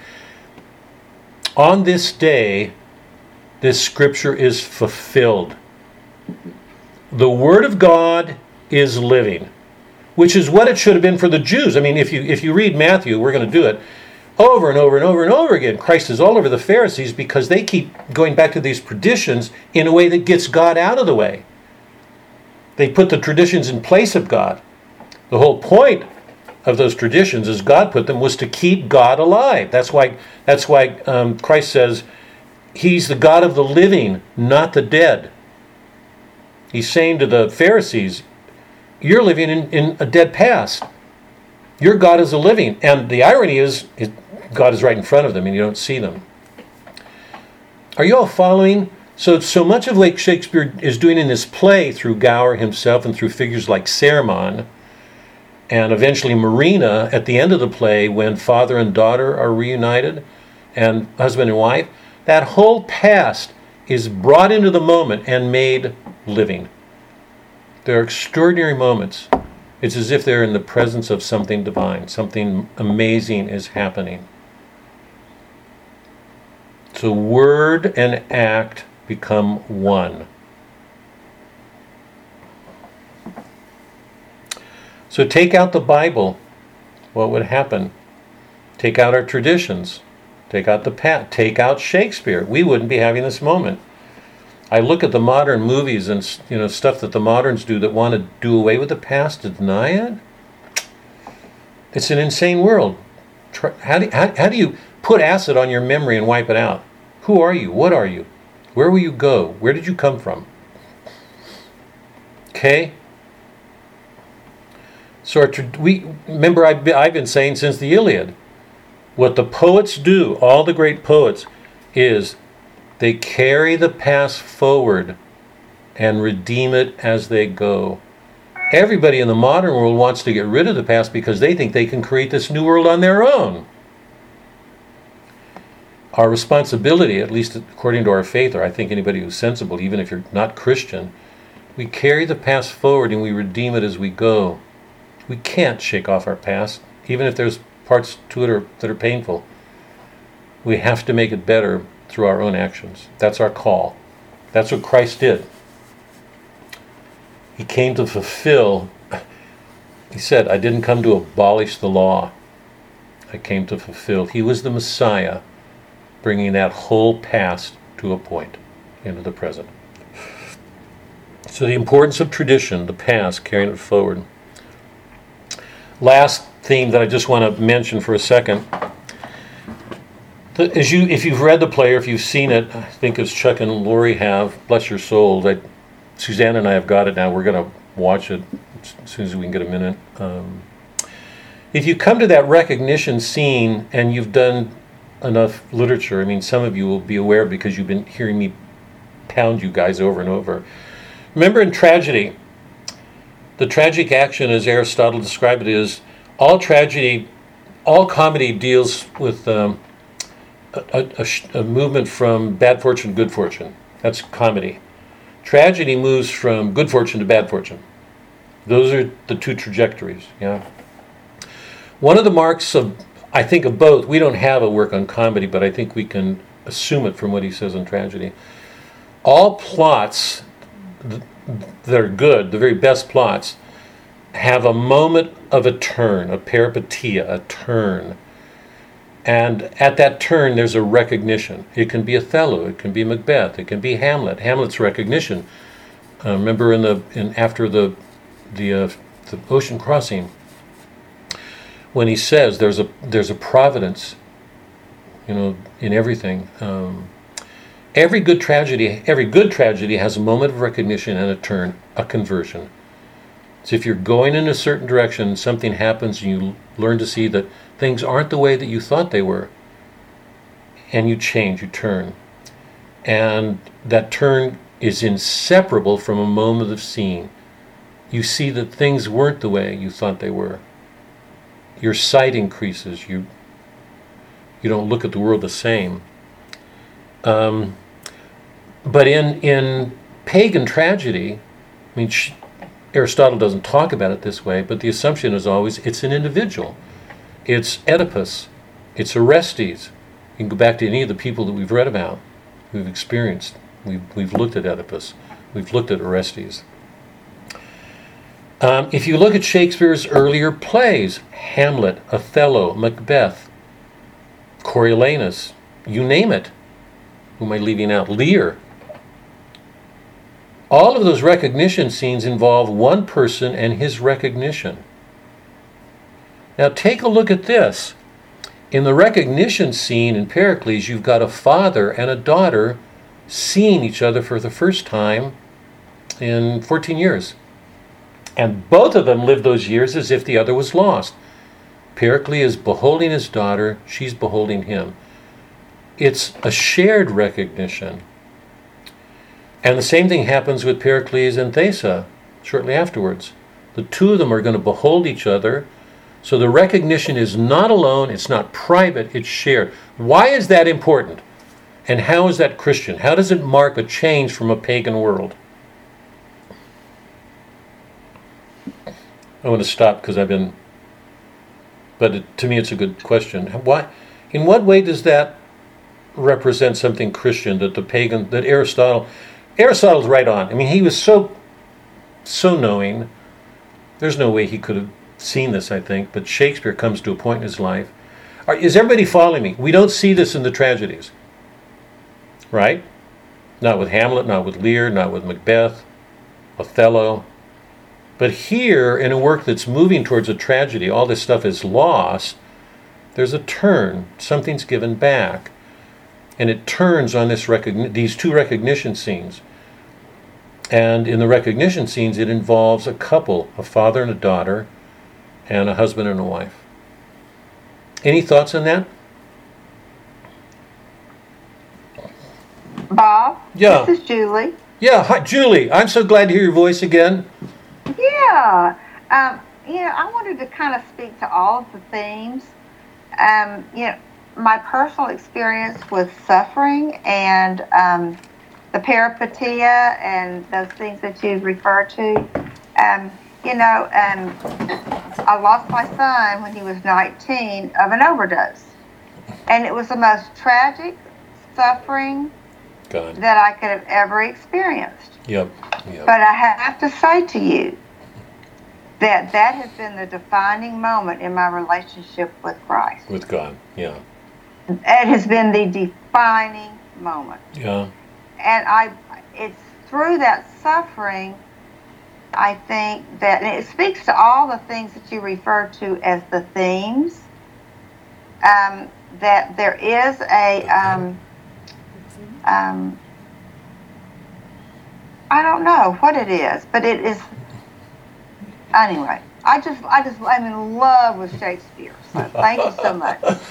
on this day, this scripture is fulfilled. The Word of God is living, which is what it should have been for the Jews. I mean, if you if you read Matthew, we're going to do it over and over and over and over again. Christ is all over the Pharisees because they keep going back to these traditions in a way that gets God out of the way. They put the traditions in place of God. The whole point of those traditions as God put them was to keep God alive. That's why that's why um, Christ says He's the God of the living, not the dead. He's saying to the Pharisees, "You're living in, in a dead past. Your God is a living." And the irony is, is, God is right in front of them, and you don't see them. Are you all following? So, so much of what Shakespeare is doing in this play through Gower himself and through figures like Cerimon and eventually Marina at the end of the play when father and daughter are reunited and husband and wife, that whole past is brought into the moment and made living. There are extraordinary moments. It's as if they're in the presence of something divine, something amazing is happening. So word and act become one. So take out the Bible, what would happen? Take out our traditions, take out the past, take out Shakespeare. We wouldn't be having this moment. I look at the modern movies and you know stuff that the moderns do that want to do away with the past to deny it. It's an insane world. How do, how, how do you put acid on your memory and wipe it out? Who are you? What are you? Where will you go? Where did you come from? Okay? So our, we remember I've I've been saying since the Iliad, what the poets do, all the great poets, is they carry the past forward and redeem it as they go. Everybody in the modern world wants to get rid of the past because they think they can create this new world on their own. Our responsibility, at least according to our faith, or I think anybody who's sensible, even if you're not Christian, we carry the past forward and we redeem it as we go. We can't shake off our past, even if there's parts to it are, that are painful. We have to make it better through our own actions. That's our call. That's what Christ did. He came to fulfill, he said, I didn't come to abolish the law. I came to fulfill. He was the Messiah, bringing that whole past to a point into the present. So, the importance of tradition, the past, carrying it forward. Last theme that I just want to mention for a second. As you, if you've read the play, or if you've seen it, I think as Chuck and Lori have, bless your souls. I, Suzanne and I have got it now. We're going to watch it as soon as we can get a minute. Um, if you come to that recognition scene and you've done enough literature, I mean, some of you will be aware because you've been hearing me pound you guys over and over. Remember in tragedy, the tragic action, as Aristotle described it, is all tragedy, all comedy deals with um, a, a, a movement from bad fortune to good fortune. That's comedy. Tragedy moves from good fortune to bad fortune. Those are the two trajectories. Yeah. One of the marks of, I think, of both. We don't have a work on comedy, but I think we can assume it from what he says on tragedy. All plots that are good, the very best plots, have a moment of a turn, a peripeteia, a turn. And at that turn, there's a recognition. It can be Othello, it can be Macbeth, it can be Hamlet. Hamlet's recognition. Uh, remember in the in after the the uh, the ocean crossing, when he says there's a there's a providence, you know, in everything. Um, every good tragedy, every good tragedy has a moment of recognition and a turn, a conversion. So if you're going in a certain direction, something happens, and you learn to see that things aren't the way that you thought they were, and you change, you turn. And that turn is inseparable from a moment of seeing. You see that things weren't the way you thought they were. Your sight increases. You you don't look at the world the same. Um, but in in pagan tragedy, I mean, Aristotle doesn't talk about it this way, but the assumption is always it's an individual. It's Oedipus. It's Orestes. You can go back to any of the people that we've read about, we've experienced. We've, we've looked at Oedipus. We've looked at Orestes. Um, if you look at Shakespeare's earlier plays, Hamlet, Othello, Macbeth, Coriolanus, you name it. Who am I leaving out? Lear, all of those recognition scenes involve one person and his recognition. Now take a look at this. In the recognition scene in Pericles, you've got a father and a daughter seeing each other for the first time in 14 years. And both of them live those years as if the other was lost. Pericles is beholding his daughter, she's beholding him. It's a shared recognition. And the same thing happens with Pericles and Thaisa shortly afterwards. The two of them are going to behold each other. So the recognition is not alone, it's not private, it's shared. Why is that important? And how is that Christian? How does it mark a change from a pagan world? I want to stop because I've been, but it, to me it's a good question. Why, in what way does that represent something Christian that the pagan, that Aristotle, Aristotle's right on. I mean, he was so, so knowing. There's no way he could have seen this, I think, but Shakespeare comes to a point in his life. Are, is everybody following me? We don't see this in the tragedies, right? Not with Hamlet, not with Lear, not with Macbeth, Othello. But here, in a work that's moving towards a tragedy, all this stuff is lost. There's a turn. Something's given back, and it turns on this recogni- these two recognition scenes. And in the recognition scenes, it involves a couple, a father and a daughter, and a husband and a wife. Any thoughts on that? Bob? Yeah. This is Julie. Yeah, hi, Julie. I'm so glad to hear your voice again. Yeah. Um, you know, I wanted to kind of speak to all of the themes. Um, you know, my personal experience with suffering and um, the peripeteia and those things that you refer to. Um, you know, um, I lost my son when he was 19 of an overdose. And it was the most tragic suffering God. that I could have ever experienced. Yep. Yep. But I have to say to you that that has been the defining moment in my relationship with Christ. With God. Yeah. It has been the defining moment. Yeah. And I it's through that suffering I think that it speaks to all the things that you refer to as the themes. Um, that there is a um, um, I don't know what it is, but it is. Anyway, I just, I just, I'm in love with Shakespeare. So thank you so much. [laughs]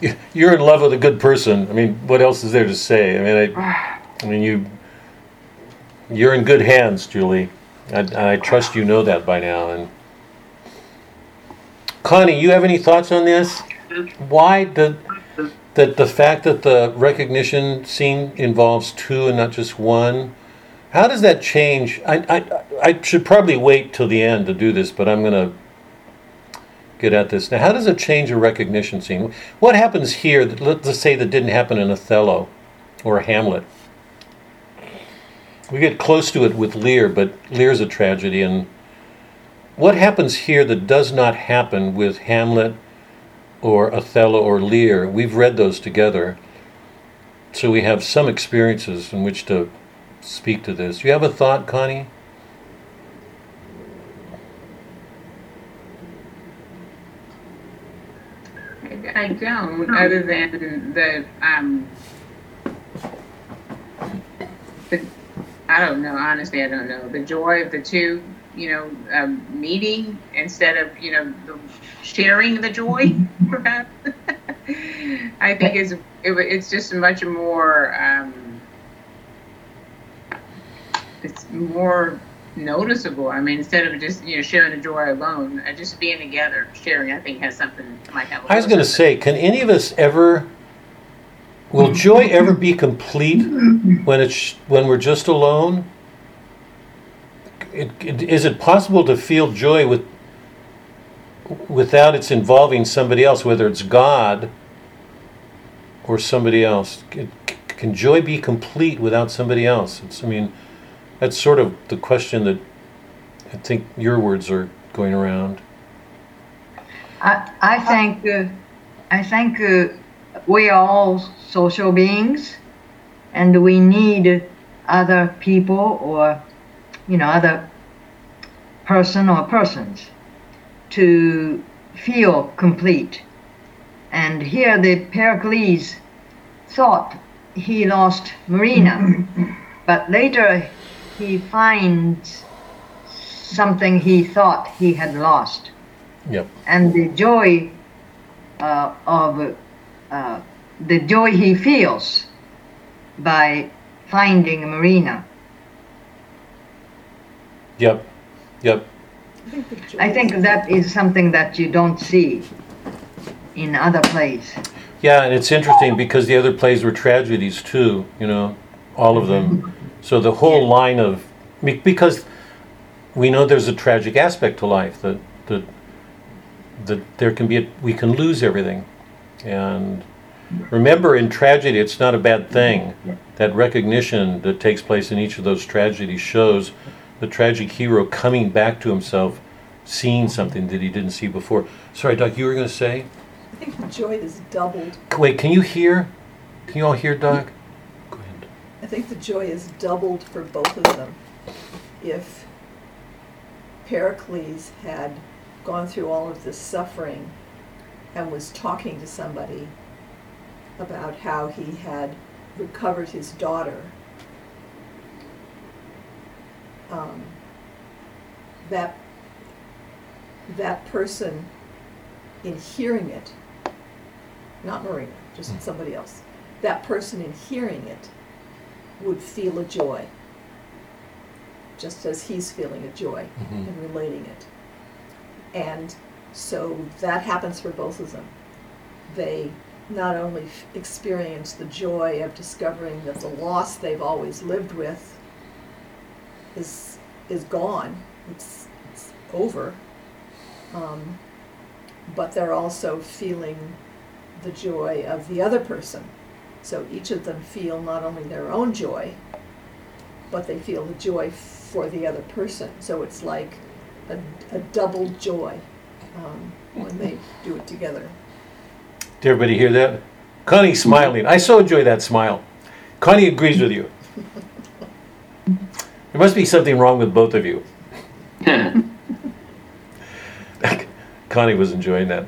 You- You're in love with a good person. I mean, what else is there to say? I mean, I, [sighs] [sighs] I mean, you, you're in good hands, Julie. I, I trust you know that by now. And Connie, you have any thoughts on this? Why the that the fact that the recognition scene involves two and not just one? How does that change? I, I, I should probably wait till the end to do this, but I'm going to get at this. Now, how does it change a recognition scene? What happens here, that, let's say, that didn't happen in Othello or Hamlet? We get close to it with Lear, but Lear's a tragedy. And what happens here that does not happen with Hamlet or Othello or Lear? We've read those together. So we have some experiences in which to speak to this. Do You have a thought, Connie? I don't, other than the, um, the, I don't know, honestly, I don't know. The joy of the two, you know, um, meeting instead of, you know, the sharing the joy, [laughs] perhaps. [laughs] I think is, it, it's just much more, um, it's more noticeable. I mean, instead of just, you know, sharing the joy alone, uh, just being together, sharing, I think has something, might have. I was going to say, can any of us ever, will joy ever be complete when it's when we're just alone? It, it, is it possible to feel joy with without it's involving somebody else, whether it's God or somebody else? Can, can joy be complete without somebody else? It's, I mean, that's sort of the question that I think your words are going around. I, I think uh, I think uh, we are all social beings, and we need other people or you know other person or persons to feel complete. And here the Pericles thought he lost Marina, [clears throat] but later he finds something he thought he had lost Yep. and the joy uh, of uh, the joy he feels by finding Marina. Yep. Yep. I think the joy I think is- that is something that you don't see in other plays. Yeah, and it's interesting because the other plays were tragedies too, you know, all of them. So the whole line of because we know there's a tragic aspect to life that that that there can be a, we can lose everything. And remember in tragedy it's not a bad thing. That recognition that takes place in each of those tragedies shows the tragic hero coming back to himself seeing something that he didn't see before. Sorry, Doc, you were going to say? I think the joy is doubled. Wait, can you hear? Can you all hear, Doc? Go ahead. I think the joy is doubled for both of them. If Pericles had gone through all of this suffering and was talking to somebody about how he had recovered his daughter, um, that that person, in hearing it, not Marina, just somebody else, that person in hearing it would feel a joy, just as he's feeling a joy Mhm. in relating it. And so that happens for both of them. They not only f- experience the joy of discovering that the loss they've always lived with is is gone, it's, it's over, um, but they're also feeling the joy of the other person. So each of them feel not only their own joy, but they feel the joy for the other person. So it's like a, a double joy um, when they do it together. Did everybody hear that? Connie's smiling. I so enjoy that smile. Connie agrees with you. There must be something wrong with both of you. [laughs] Connie was enjoying that.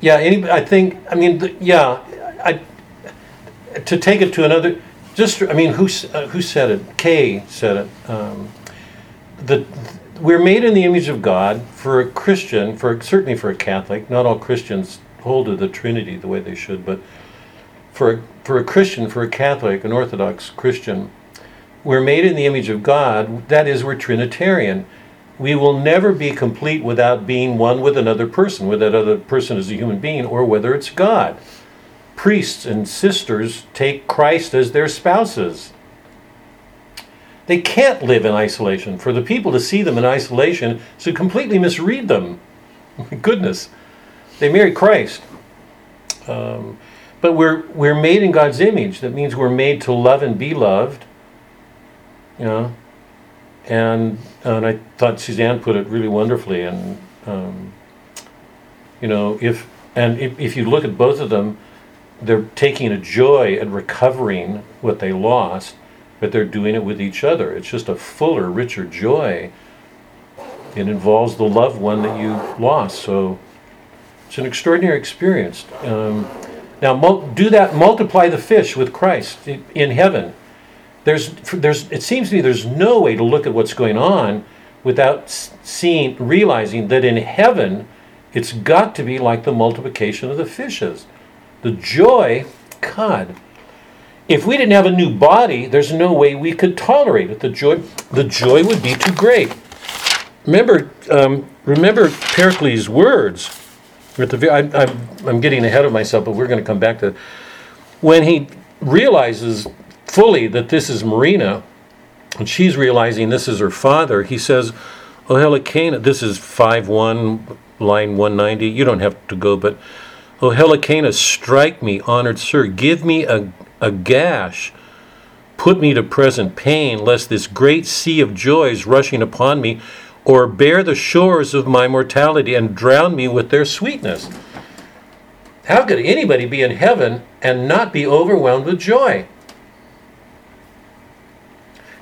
Yeah, any, I think, I mean, the, yeah, I, to take it to another, just, I mean, who, uh, who said it? Kay said it. Um, the, we're made in the image of God for a Christian, for certainly for a Catholic. Not all Christians hold to the Trinity the way they should, but for for a Christian, for a Catholic, an Orthodox Christian, we're made in the image of God. That is, we're Trinitarian. We will never be complete without being one with another person, whether that other person is a human being or whether it's God. Priests and sisters take Christ as their spouses. They can't live in isolation. For the people to see them in isolation is to completely misread them. [laughs] Goodness. They marry Christ. Um, but we're, we're made in God's image. That means we're made to love and be loved. You know? And, and I thought Suzanne put it really wonderfully. And, um, you know, if, and if, if you look at both of them, they're taking a joy at recovering what they lost, but they're doing it with each other. It's just a fuller, richer joy. It involves the loved one that you lost. So it's an extraordinary experience. Um, now, mul- do that, multiply the fish with Christ in heaven. There's, there's, it seems to me there's no way to look at what's going on without seeing, realizing that in heaven, it's got to be like the multiplication of the fishes. The joy, God, if we didn't have a new body, there's no way we could tolerate it. The joy, the joy would be too great. Remember, um, remember Pericles' words. At the, I, I'm, I'm getting ahead of myself, but we're going to come back to it. when he realizes fully that this is Marina, and she's realizing this is her father. He says, "O Helicanus," this is five one, line one ninety. You don't have to go, but O Helicanus, strike me, honored sir, give me a, a gash, put me to present pain, lest this great sea of joys rushing upon me, or bear the shores of my mortality and drown me with their sweetness. How could anybody be in heaven and not be overwhelmed with joy?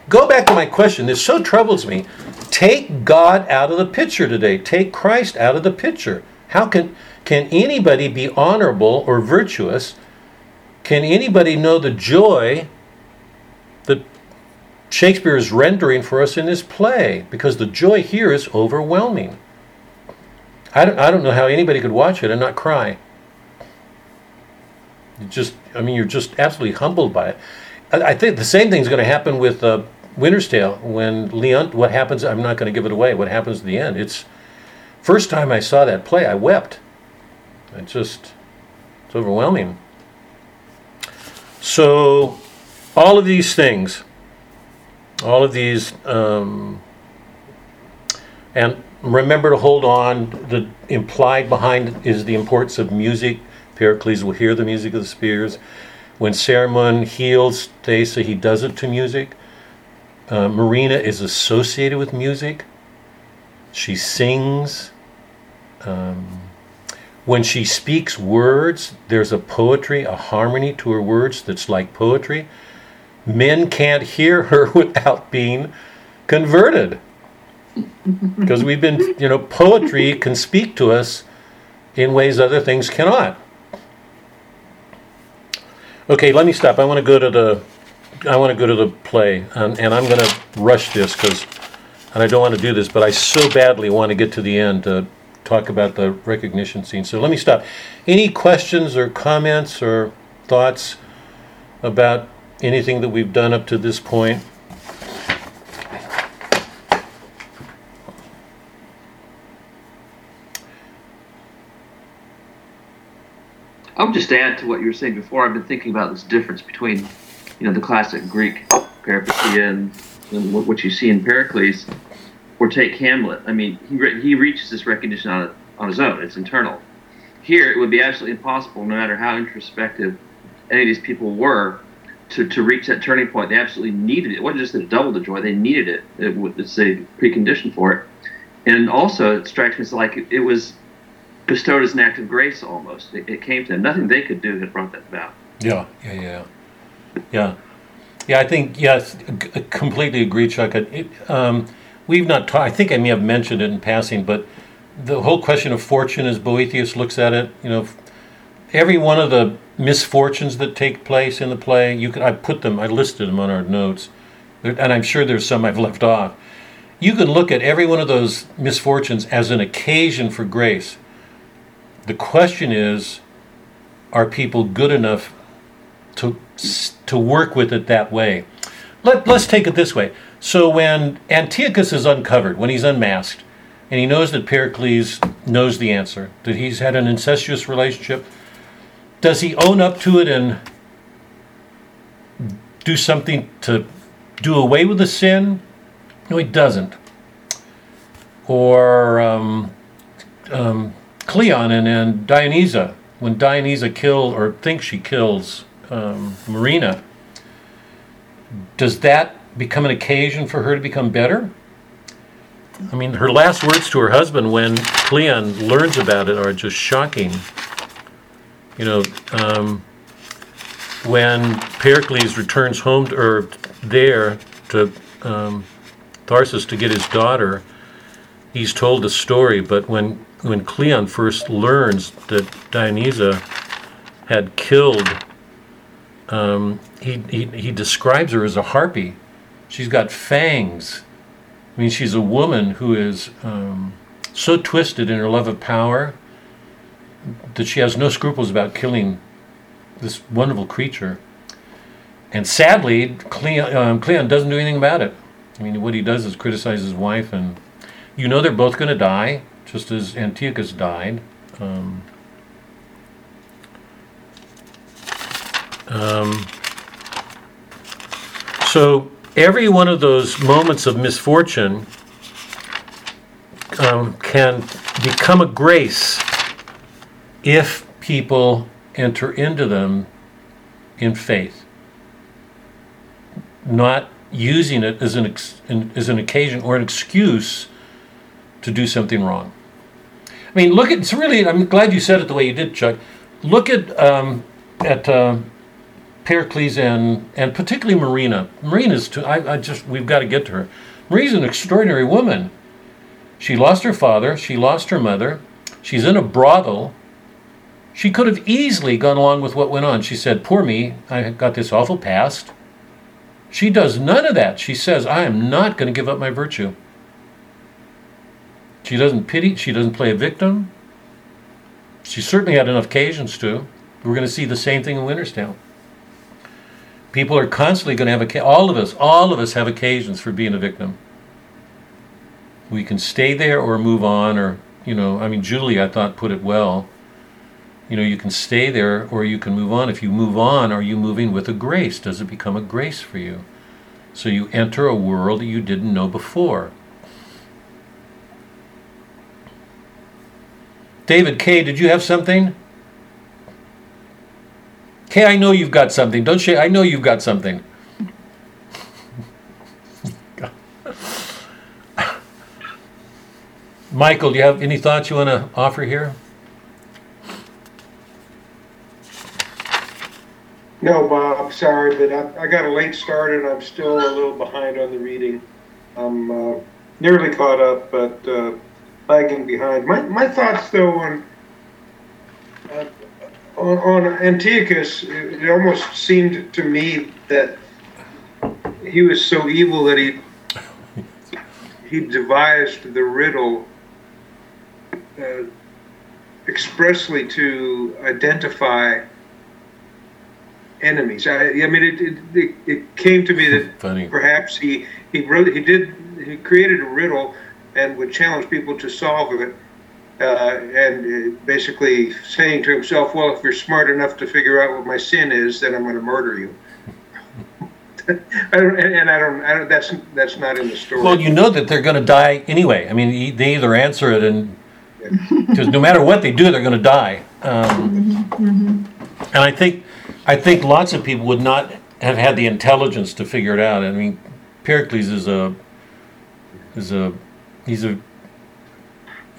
Go back to my question. This so troubles me. Take God out of the picture today. Take Christ out of the picture. How can can anybody be honorable or virtuous? Can anybody know the joy that Shakespeare is rendering for us in this play? Because the joy here is overwhelming. I don't, I don't know how anybody could watch it and not cry. You just, I mean, you're just absolutely humbled by it. I, I think the same thing is going to happen with uh, Winter's Tale when Leon. What happens? I'm not going to give it away. What happens at the end? It's first time I saw that play, I wept. It just, it's overwhelming. So, all of these things, all of these, um, and remember to hold on. The implied behind is the importance of music. Pericles will hear the music of the spheres. When Cerimon heals Thaisa, he does it to music. Uh, Marina is associated with music. She sings. Um, when she speaks words, there's a poetry, a harmony to her words that's like poetry. Men can't hear her [laughs] without being converted. Because we've been, you know, poetry can speak to us in ways other things cannot. Okay, let me stop. I want to go to the, I want to go to the play, and, and I'm going to rush this because, and I don't want to do this, but I so badly want to get to the end to talk about the recognition scene. So let me stop. Any questions or comments or thoughts about anything that we've done up to this point? I would just add to what you were saying before. I've been thinking about this difference between, you know, the classic Greek peripeteia and, and what you see in Pericles, or take Hamlet. I mean, he re- he reaches this recognition on on his own. It's internal. Here, it would be absolutely impossible, no matter how introspective any of these people were, to, to reach that turning point. They absolutely needed it. It wasn't just that it doubled the joy; they needed it. It was it's a precondition for it. And also, it strikes me as like it, it was bestowed as an act of grace almost. It, it came to them. Nothing they could do had brought that about. Yeah, yeah, yeah, yeah, yeah. I think yes, completely agree, Chuck. It, um, we've not. Ta- I think I may have mentioned it in passing, but the whole question of fortune, as Boethius looks at it, you know, every one of the misfortunes that take place in the play, you could. I put them. I listed them on our notes, and I'm sure there's some I've left off. You can look at every one of those misfortunes as an occasion for grace. The question is, are people good enough to to work with it that way? Let, let's take it this way. So when Antiochus is uncovered, when he's unmasked, and he knows that Pericles knows the answer, that he's had an incestuous relationship, does he own up to it and do something to do away with the sin? No, he doesn't. Or um, um, Cleon and, and Dionysa, when Dionysa kills or thinks she kills um, Marina, does that become an occasion for her to become better? I mean, her last words to her husband when Cleon learns about it are just shocking. You know, um, when Pericles returns home to, or there to um, Tharsus to get his daughter, he's told the story, but when when Cleon first learns that Dionysa had killed, um, he, he he describes her as a harpy. She's got fangs. I mean, she's a woman who is um, so twisted in her love of power that she has no scruples about killing this wonderful creature. And sadly, Cleon, um, Cleon doesn't do anything about it. I mean, what he does is criticize his wife, and you know they're both going to die, just as Antiochus died. Um, um, so every one of those moments of misfortune um, can become a grace if people enter into them in faith, not using it as an ex- as an occasion or an excuse to do something wrong. I mean, look at it's really. I'm glad you said it the way you did, Chuck. Look at um, at uh, Pericles and and particularly Marina. Marina's. Too, I, I just we've got to get to her. Marina's an extraordinary woman. She lost her father. She lost her mother. She's in a brothel. She could have easily gone along with what went on. She said, Poor me, I got this awful past. She does none of that. She says, I am not going to give up my virtue. She doesn't pity, she doesn't play a victim. She certainly had enough occasions to. We're going to see the same thing in Winter's Tale. People are constantly going to have, occa- all of us, all of us have occasions for being a victim. We can stay there or move on, or, you know, I mean, Julie, I thought, put it well. You know you can stay there or you can move on. If you move on are you moving with a grace? Does it become a grace for you? So you enter a world that you didn't know before. David k did you have something k i know you've got something don't you i know you've got something [laughs] Michael, do you have any thoughts you want to offer here? No, Bob, sorry, but I, I got a late start and I'm still a little behind on the reading. I'm uh, nearly caught up, but uh, lagging behind. My, my thoughts, though, on uh, on, on Antiochus, it, it almost seemed to me that he was so evil that he he devised the riddle uh, expressly to identify enemies. I, I mean, it, it, it, it came to me that [laughs] Funny. perhaps he, he wrote, he did, he created a riddle and would challenge people to solve it. Uh, and uh, basically saying to himself, well, if you're smart enough to figure out what my sin is, then I'm going to murder you. [laughs] I don't, and and I don't, I don't, that's, that's not in the story. Well, you know that they're going to die anyway. I mean, e- they either answer it and because no matter what they do, they're going to die. Um, and I think, I think lots of people would not have had the intelligence to figure it out. I mean, Pericles is a, is a, he's a,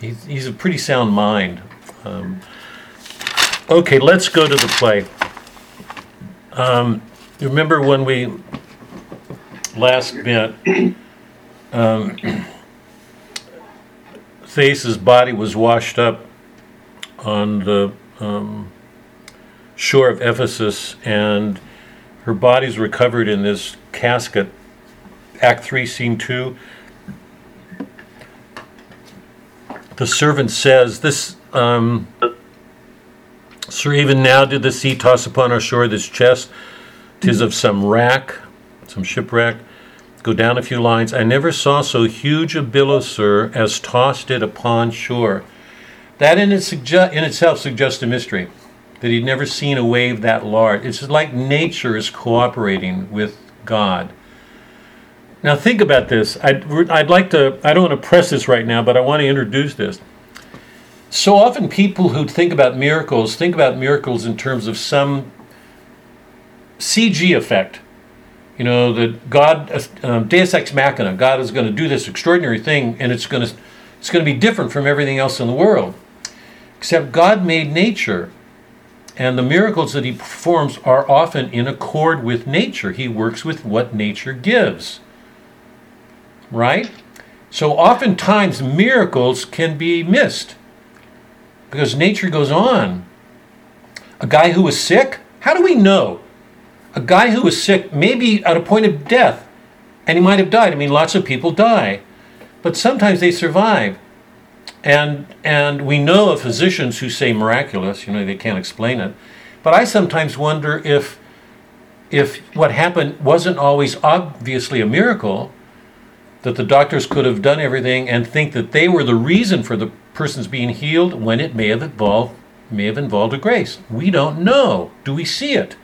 he's, he's a pretty sound mind. Um, okay, let's go to the play. Um, remember when we last met? Um, body was washed up on the um, shore of Ephesus, and her body's recovered in this casket. Act 3, Scene 2. The servant says, This, um, Sir, even now did the sea toss upon our shore this chest. Tis of some wrack, some shipwreck. Go down a few lines. I never saw so huge a billow, sir, as tossed it upon shore. That in, it sugge- in itself suggests a mystery, that he'd never seen a wave that large. It's like nature is cooperating with God. Now think about this. I'd, I'd like to, I don't want to press this right now, but I want to introduce this. So often people who think about miracles think about miracles in terms of some CG effect. You know, that God, um, Deus ex machina, God is going to do this extraordinary thing, and it's going to, it's going to be different from everything else in the world. Except God made nature, and the miracles that He performs are often in accord with nature. He works with what nature gives. Right? So oftentimes miracles can be missed because nature goes on. A guy who was sick, how do we know? A guy who was sick, maybe at a point of death, and he might have died. I mean, lots of people die, but sometimes they survive. And and we know of physicians who say miraculous, you know, they can't explain it. But I sometimes wonder if if what happened wasn't always obviously a miracle, that the doctors could have done everything and think that they were the reason for the person's being healed when it may have involved may have involved a grace. We don't know. Do we see it?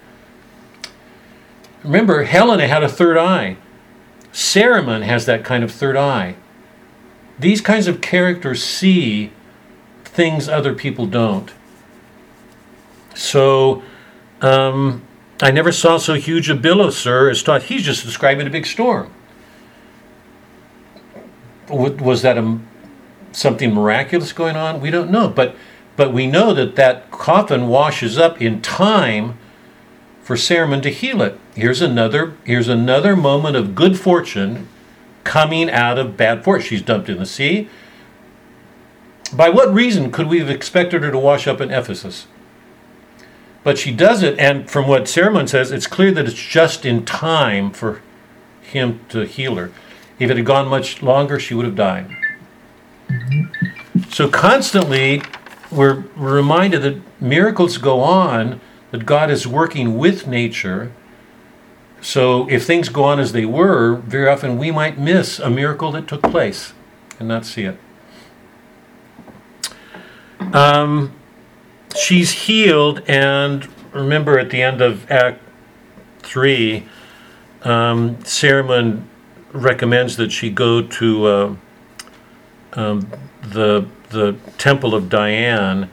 Remember, Helena had a third eye. Cerimon has that kind of third eye. These kinds of characters see things other people don't. So, um, I never saw so huge a billow, sir, as thought he's just describing a big storm. Was that a, something miraculous going on? We don't know, but but we know that that coffin washes up in time for Cerimon to heal it. Here's another here's another moment of good fortune coming out of bad fortune. She's dumped in the sea. By what reason could we have expected her to wash up in Ephesus? But she does it, and from what Cerimon says, it's clear that it's just in time for him to heal her. If it had gone much longer, she would have died. So constantly, we're, reminded that miracles go on, that God is working with nature. So if things go on as they were, very often we might miss a miracle that took place and not see it. Um, she's healed, and remember at the end of Act 3, um, Cerimon recommends that she go to uh, um, the the temple of Diane,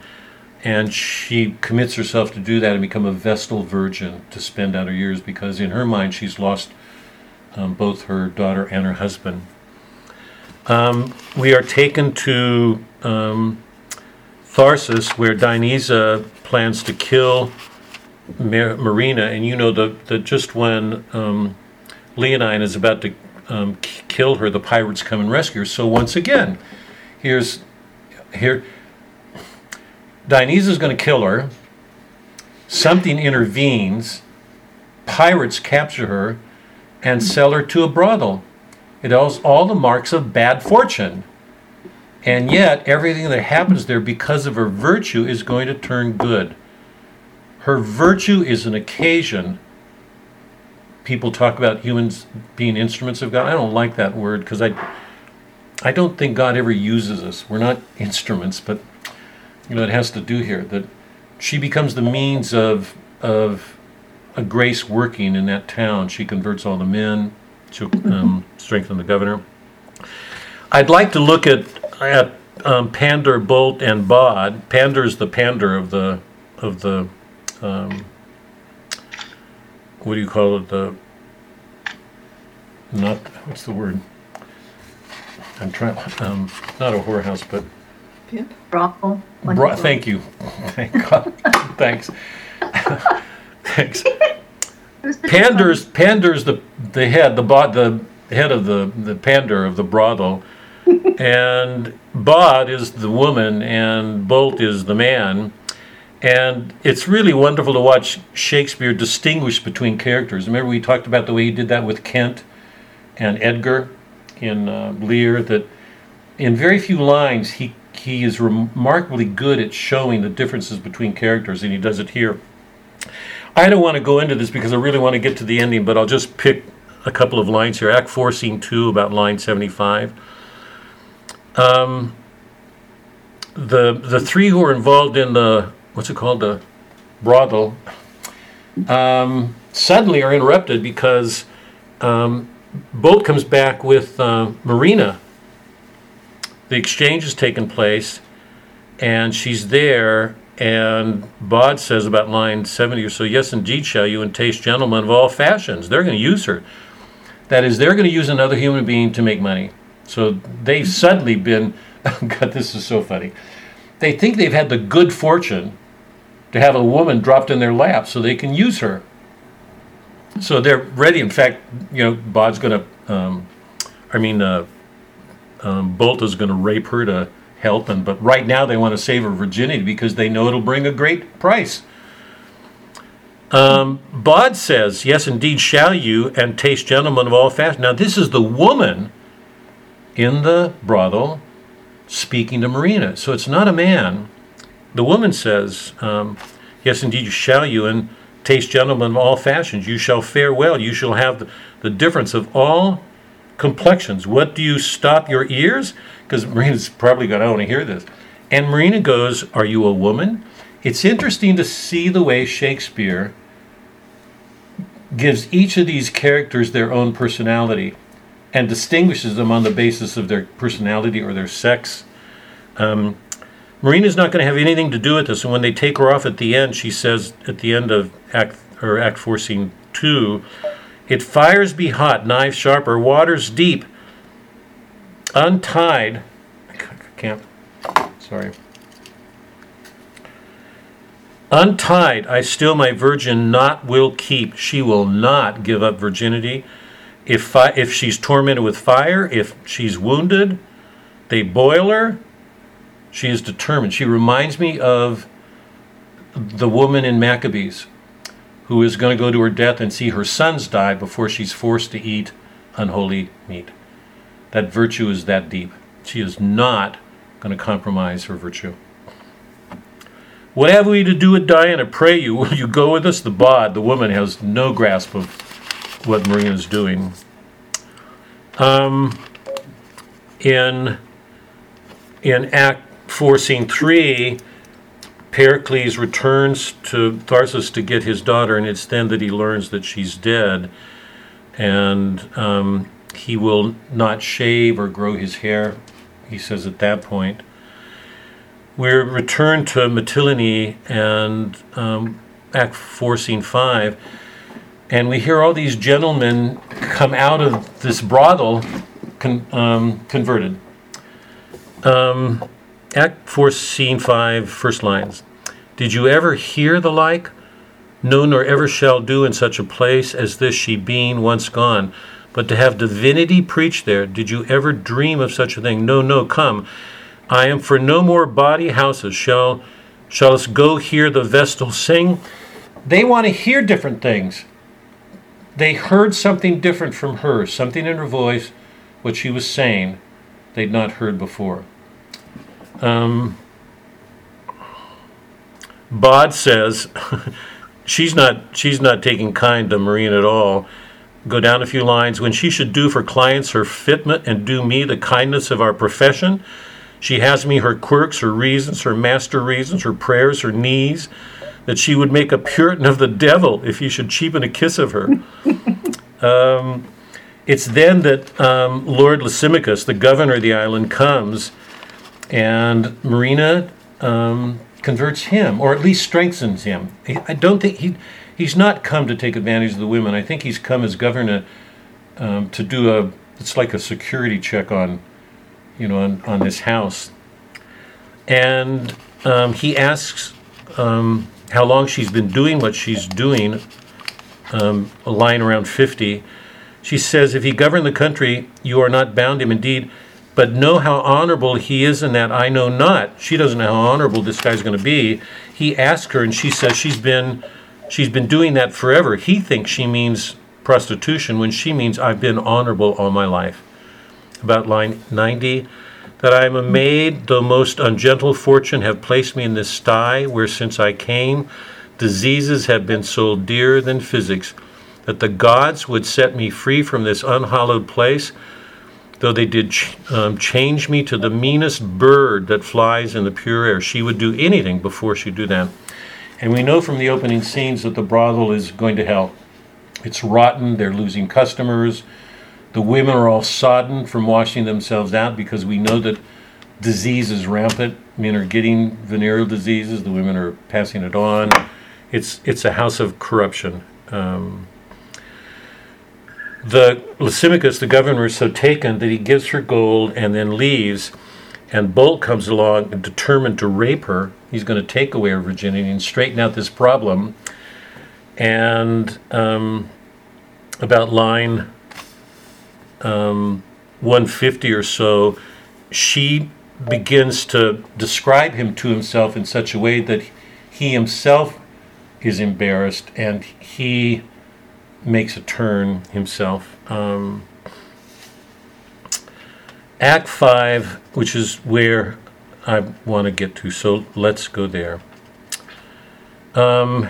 and she commits herself to do that and become a Vestal Virgin to spend out her years because in her mind she's lost um, both her daughter and her husband. um, we are taken to um, Tharsus, where Dionysa plans to kill Mar- Marina, and you know that that just when um, Leonine is about to um, k- kill her, the pirates come and rescue her. So once again, here's here. Dionysa is going to kill her. Something intervenes. Pirates capture her and sell her to a brothel. It has all the marks of bad fortune. And yet, everything that happens there because of her virtue is going to turn good. Her virtue is an occasion. People talk about humans being instruments of God. I don't like that word because I, I don't think God ever uses us. We're not [laughs] instruments, but you know it has to do here that she becomes the means of of a grace working in that town. She converts all the men. She'll um, strengthen the governor. I'd like to look at at um, Pander, Boult, and Bawd. Pander is the pander of the of the um, what do you call it? The not what's the word? I'm trying. Um, not a whorehouse, but Pimp? Brothel. What Bro- thank you. [laughs] Thank God. Thanks. [laughs] Thanks. Who's the Pander's Pander's the the head, the bawd, the head of the the pander of the brothel, [laughs] and Bawd is the woman, and Boult is the man. And it's really wonderful to watch Shakespeare distinguish between characters. Remember, we talked about the way he did that with Kent and Edgar in uh, Lear. That in very few lines he he is remarkably good at showing the differences between characters, and he does it here. I don't want to go into this because I really want to get to the ending, but I'll just pick a couple of lines here. Act 4, Scene 2, about line 75. Um, the, the three who are involved in the, what's it called, the brothel, um, suddenly are interrupted because um, Boult comes back with uh, Marina. The exchange has taken place, and she's there. And Bawd says about line 70 or so, yes, indeed, shall you, and taste gentlemen of all fashions. They're going to use her. That is, they're going to use another human being to make money. So they've suddenly been, [laughs] God, this is so funny. They think they've had the good fortune to have a woman dropped in their lap so they can use her. So they're ready. In fact, you know, Bawd's going to, um, I mean, uh, um, Boult is going to rape her to help, and but right now they want to save her virginity because they know it'll bring a great price. Um, Bod says, "Yes, indeed, shall you, and taste gentlemen of all fashion." Now, this is the woman in the brothel speaking to Marina, so it's not a man. The woman says, um, "Yes, indeed, shall you, and taste gentlemen of all fashions. You shall fare well. You shall have the, the difference of all complexions. What do you stop your ears?" Because Marina's probably going to want to hear this. And Marina goes, Are you a woman? It's interesting to see the way Shakespeare gives each of these characters their own personality and distinguishes them on the basis of their personality or their sex. Um, Marina's not going to have anything to do with this. And when they take her off at the end, she says at the end of Act or Act Four, Scene Two, "It fires be hot, knives sharper, waters deep, untied." I can't. Sorry. Untied, I still my virgin not will keep. She will not give up virginity. If fi- if she's tormented with fire, if she's wounded, they boil her. She is determined. She reminds me of the woman in Maccabees who is going to go to her death and see her sons die before she's forced to eat unholy meat. That virtue is that deep. She is not going to compromise her virtue. What have we to do with Diana? Pray you, will you go with us? The bawd, the woman, has no grasp of what Marina's doing. Um, in in Act Four, Scene Three, Pericles returns to Tharsus to get his daughter, and it's then that he learns that she's dead, and um, he will not shave or grow his hair. He says at that point. We're returned to Mytilene and um, Act 4, Scene 5, and we hear all these gentlemen come out of this brothel con, um, converted. Um, Act 4, Scene 5, first lines. Did you ever hear the like? No, nor ever shall do in such a place as this she being once gone. But to have divinity preached there, did you ever dream of such a thing? No, no, come. I am for no more body houses. Shall shall us go hear the Vestal sing? They want to hear different things. They heard something different from her, something in her voice, what she was saying, they'd not heard before. Um, Bawd says [laughs] she's not she's not taking kind to Marine at all. Go down a few lines. When she should do for clients her fitment and do me the kindness of our profession, she has me her quirks, her reasons, her master reasons, her prayers, her knees, that she would make a Puritan of the devil if he should cheapen a kiss of her. [laughs] um, it's then that um, Lord Lysimachus, the governor of the island, comes, and Marina um, converts him, or at least strengthens him. I don't think he he's not come to take advantage of the women. I think he's come as governor um, to do a it's like a security check on you know on, on this house, and um, he asks um, how long she's been doing what she's doing. Um, a line around fifty. She says, If he govern the country, you are not bound him indeed, but know how honorable he is in that I know not. She doesn't know how honorable this guy's going to be. He asks her, and she says she's been she's been doing that forever. He thinks she means prostitution when she means I've been honorable all my life. About line 90, that I am a maid, though most ungentle fortune have placed me in this sty, where since I came, diseases have been sold dearer than physics that the gods would set me free from this unhallowed place, though they did ch- um, change me to the meanest bird that flies in the pure air. She would do anything before she'd do that. And we know from the opening scenes that the brothel is going to hell. It's rotten, they're losing customers. The women are all sodden from washing themselves out because we know that disease is rampant. Men are getting venereal diseases, the women are passing it on. It's, it's a house of corruption. Um, the Lysimachus, the governor, is so taken that he gives her gold and then leaves. And Boult comes along and determined to rape her. He's going to take away her virginity and straighten out this problem. And um, about line um, 150 or so, she begins to describe him to himself in such a way that he himself is embarrassed and he makes a turn himself. Um, Act 5, which is where I want to get to, so let's go there. Um,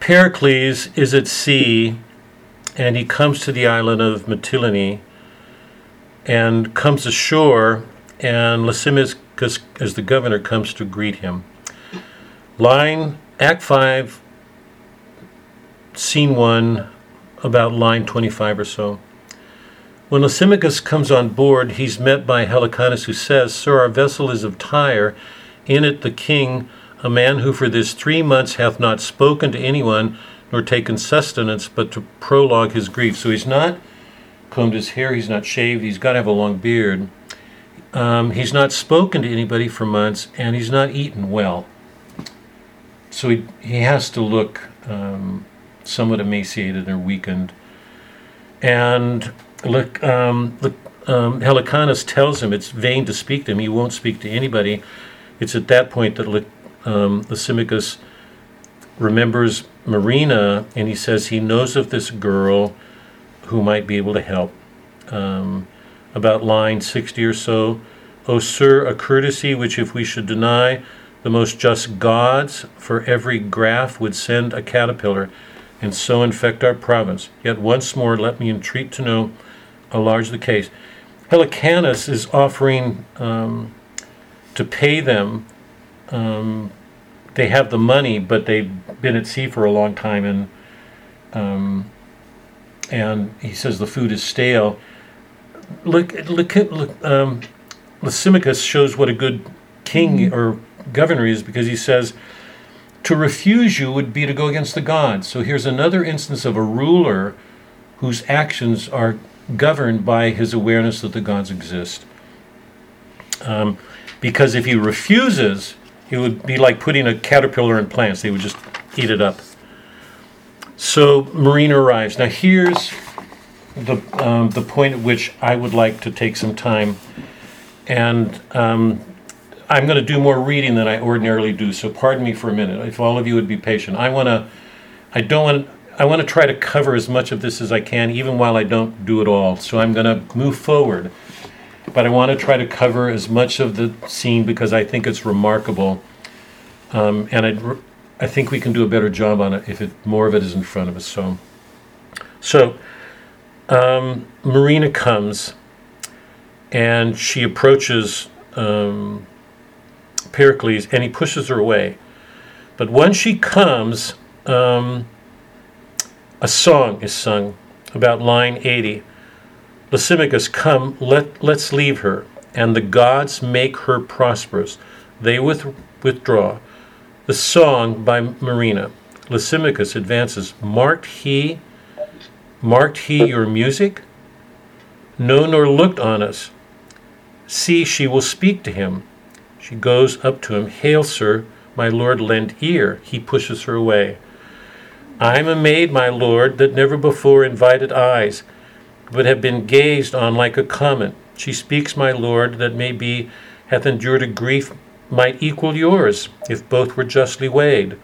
Pericles is at sea and he comes to the island of Mytilene and comes ashore, and Lysimachus, as the governor, comes to greet him. Line, Act 5, Scene 1, about line 25 or so. When Lysimachus comes on board, he's met by Helicanus, who says, Sir, our vessel is of Tyre, in it the king, a man who for this three months hath not spoken to anyone, nor taken sustenance, but to prologue his grief. So he's not combed his hair, he's not shaved, he's got to have a long beard. Um, he's not spoken to anybody for months, and he's not eaten well. So he, he has to look um, somewhat emaciated or weakened. And look, um, look um, Helicanus tells him it's vain to speak to him. He won't speak to anybody. It's at that point that um, Lysimachus remembers Marina and he says he knows of this girl who might be able to help. Um, about line 60 or so. O sir, a courtesy which if we should deny, the most just gods for every graff would send a caterpillar, and so infect our province. Yet once more let me entreat to know how large the case. Helicanus is offering um, to pay them. Um, they have the money, but they've been at sea for a long time, and um, and he says the food is stale. Look, look, look um, Lysimachus shows what a good king or governor is because he says, to refuse you would be to go against the gods. So here's another instance of a ruler whose actions are governed by his awareness that the gods exist. Um, because if he refuses, it would be like putting a caterpillar in plants, they would just eat it up. So Marina arrives. Now, here's the, um, the point at which I would like to take some time. And um, I'm going to do more reading than I ordinarily do, so pardon me for a minute. If all of you would be patient, I want to, I don't want, I want to try to cover as much of this as I can, even while I don't do it all. So I'm going to move forward, but I want to try to cover as much of the scene because I think it's remarkable, um, and I, I think we can do a better job on it if it more of it is in front of us. So, so um, Marina comes, and she approaches. Um, Pericles, and he pushes her away. But when she comes, um, a song is sung about line 80. Lysimachus, come, let, let's leave her, and the gods make her prosperous. They with, withdraw. The song by Marina. Lysimachus advances. Marked he, marked he your music? No, nor looked on us. See, she will speak to him. She goes up to him. Hail, sir, my lord, lend ear. He pushes her away. I'm a maid, my lord, that never before invited eyes, but have been gazed on like a comet. She speaks, my lord, that may be hath endured a grief might equal yours, if both were justly weighed.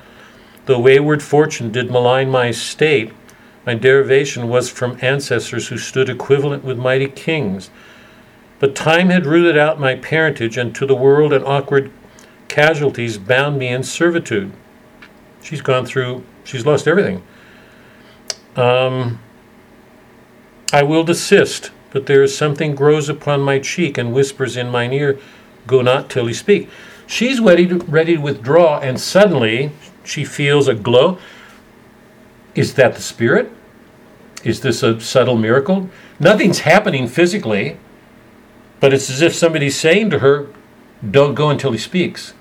Though wayward fortune did malign my state, my derivation was from ancestors who stood equivalent with mighty kings. But time had rooted out my parentage, and to the world and awkward casualties bound me in servitude. She's gone through, she's lost everything. Um, I will desist, but there is something grows upon my cheek and whispers in mine ear, Go not till he speak. She's ready to, ready to withdraw, and suddenly she feels a glow. Is that the spirit? Is this a subtle miracle? Nothing's happening physically. But it's as if somebody's saying to her, Don't go until he speaks.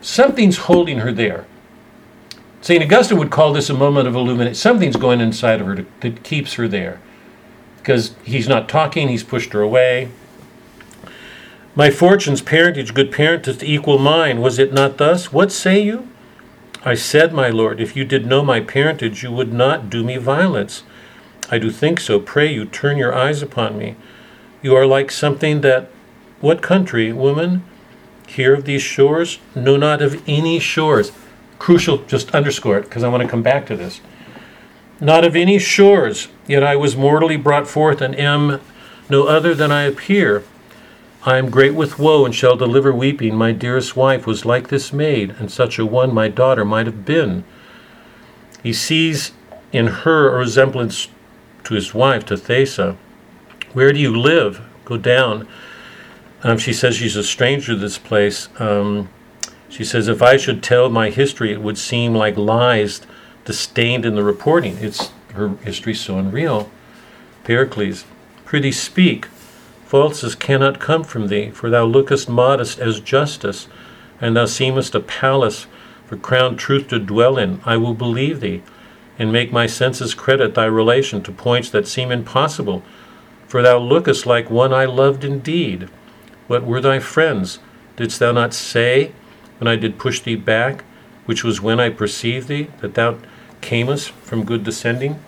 Something's holding her there. St. Augustine would call this a moment of illumination. Something's going inside of her to, that keeps her there. Because he's not talking, he's pushed her away. My fortune's parentage, good parentage, to equal mine, was it not thus? What say you? I said, my lord, if you did know my parentage, you would not do me violence. I do think so. Pray you, turn your eyes upon me. You are like something that, what country, woman, hear of these shores? Know not of any shores. Crucial, just underscore it, because I want to come back to this. Not of any shores, yet I was mortally brought forth and am no other than I appear. I am great with woe and shall deliver weeping. My dearest wife was like this maid, and such a one my daughter might have been. He sees in her a resemblance to his wife, to Thaisa. Where do you live? Go down. Um, she says she's a stranger to this place. Um, she says, if I should tell my history, it would seem like lies disdained in the reporting. It's her history so unreal. Pericles, prithee speak. Falses cannot come from thee, for thou lookest modest as justice, and thou seemest a palace for crowned truth to dwell in. I will believe thee, and make my senses credit thy relation to points that seem impossible, for thou lookest like one I loved indeed. What were thy friends? Didst thou not say, when I did push thee back, which was when I perceived thee, that thou camest from good descending?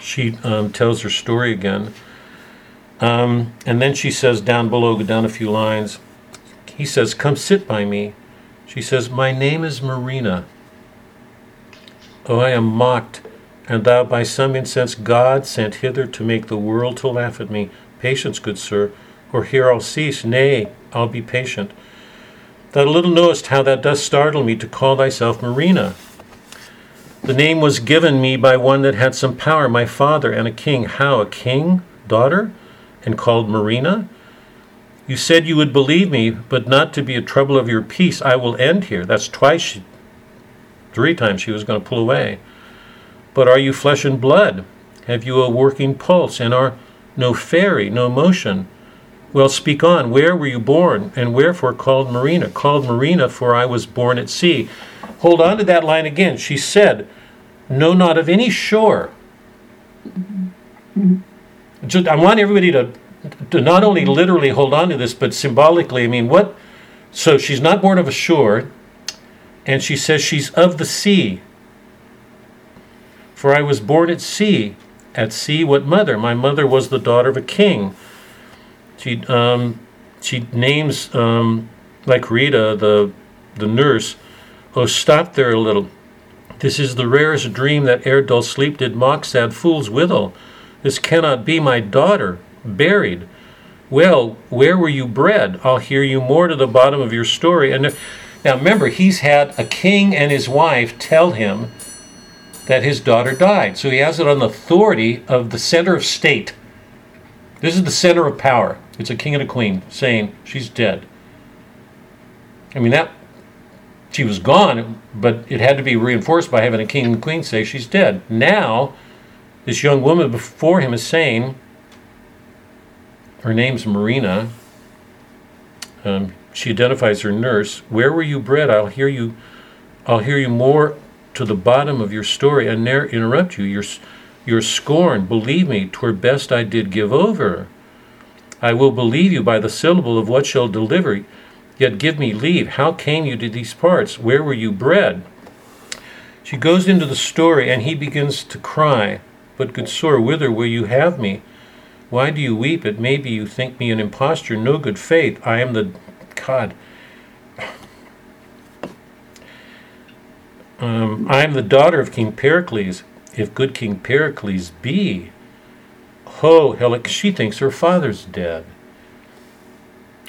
She um, tells her story again. Um, and then she says down below, go down a few lines. He says, Come sit by me. She says, My name is Marina. Oh, I am mocked, and thou by some incense God sent hither to make the world to laugh at me. Patience, good sir, or here I'll cease. Nay, I'll be patient. Thou little knowest how that does startle me to call thyself Marina. The name was given me by one that had some power, my father, and a king. How, a king? Daughter? and called Marina? You said you would believe me, but not to be a trouble of your peace. I will end here. That's twice, she, three times she was going to pull away. But are you flesh and blood? Have you a working pulse, and are no fairy, no motion? Well, speak on. Where were you born, and wherefore called Marina? Called Marina, for I was born at sea. Hold on to that line again. She said, No, not of any shore. Mm-hmm. Just, I want everybody to, to not only literally hold on to this, but symbolically. I mean, what? So she's not born of a shore, and she says she's of the sea. For I was born at sea. At sea, what mother? My mother was the daughter of a king. She um, she names um, Lychorida, the the nurse. Oh, stop there a little. This is the rarest dream that ere dull sleep did mock sad fools withal. This cannot be my daughter, buried. Well, where were you bred? I'll hear you more to the bottom of your story. And if, now remember, he's had a king and his wife tell him that his daughter died. So he has it on the authority of the center of state. This is the center of power. It's a king and a queen saying she's dead. I mean that she was gone, but it had to be reinforced by having a king and queen say she's dead. Now, this young woman before him is saying, her name's Marina. Um, she identifies her nurse. Where were you bred? I'll hear you. I'll hear you more to the bottom of your story and ne'er interrupt you. Your, your scorn, believe me, twere best I did give over. I will believe you by the syllable of what shall deliver. Yet give me leave. How came you to these parts? Where were you bred? She goes into the story, and he begins to cry. But, good sir, whither will you have me? Why do you weep? It may be you think me an impostor. No good faith. I am the God. Um, I am the daughter of King Pericles. If good King Pericles be, ho, Helic, she thinks her father's dead.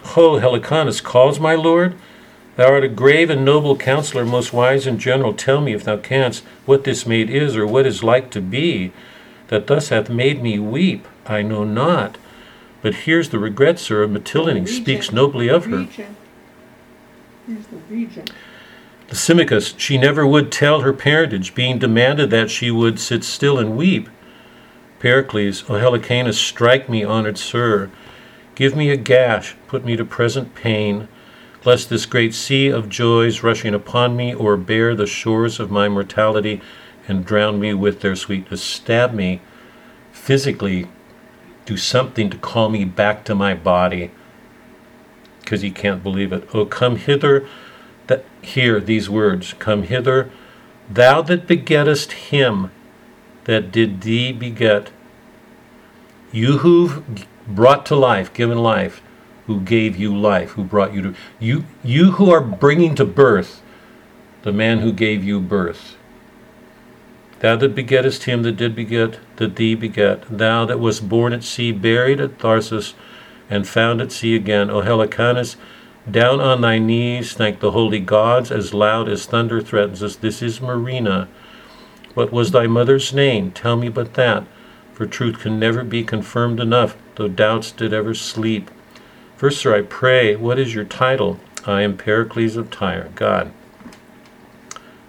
Ho, Helicanus calls my lord. Thou art a grave and noble counselor, most wise and general. Tell me, if thou canst, what this maid is, or what is like to be, that thus hath made me weep. I know not. But here's the regret, sir, of Mytilene speaks nobly of her. Here's the region. Lysimachus, she never would tell her parentage, being demanded that she would sit still and weep. Pericles, O Helicanus, strike me, honored sir. Give me a gash, put me to present pain, lest this great sea of joys rushing upon me o'erbear the shores of my mortality and drown me with their sweetness. Stab me physically, do something to call me back to my body, because he can't believe it. Oh, come hither hear these words Come hither, thou that begettest him that did thee beget. You who've brought to life, given life, who gave you life, who brought you to you you who are bringing to birth the man who gave you birth. Thou that begettest him that did beget, that thee beget, thou that wast born at sea, buried at Tharsus, and found at sea again, O Helicanus, down on thy knees, thank the holy gods as loud as thunder threatens us. This is Marina. What was thy mother's name? Tell me but that, for truth can never be confirmed enough, though doubts did ever sleep. First, sir, I pray, what is your title? I am Pericles of Tyre. God.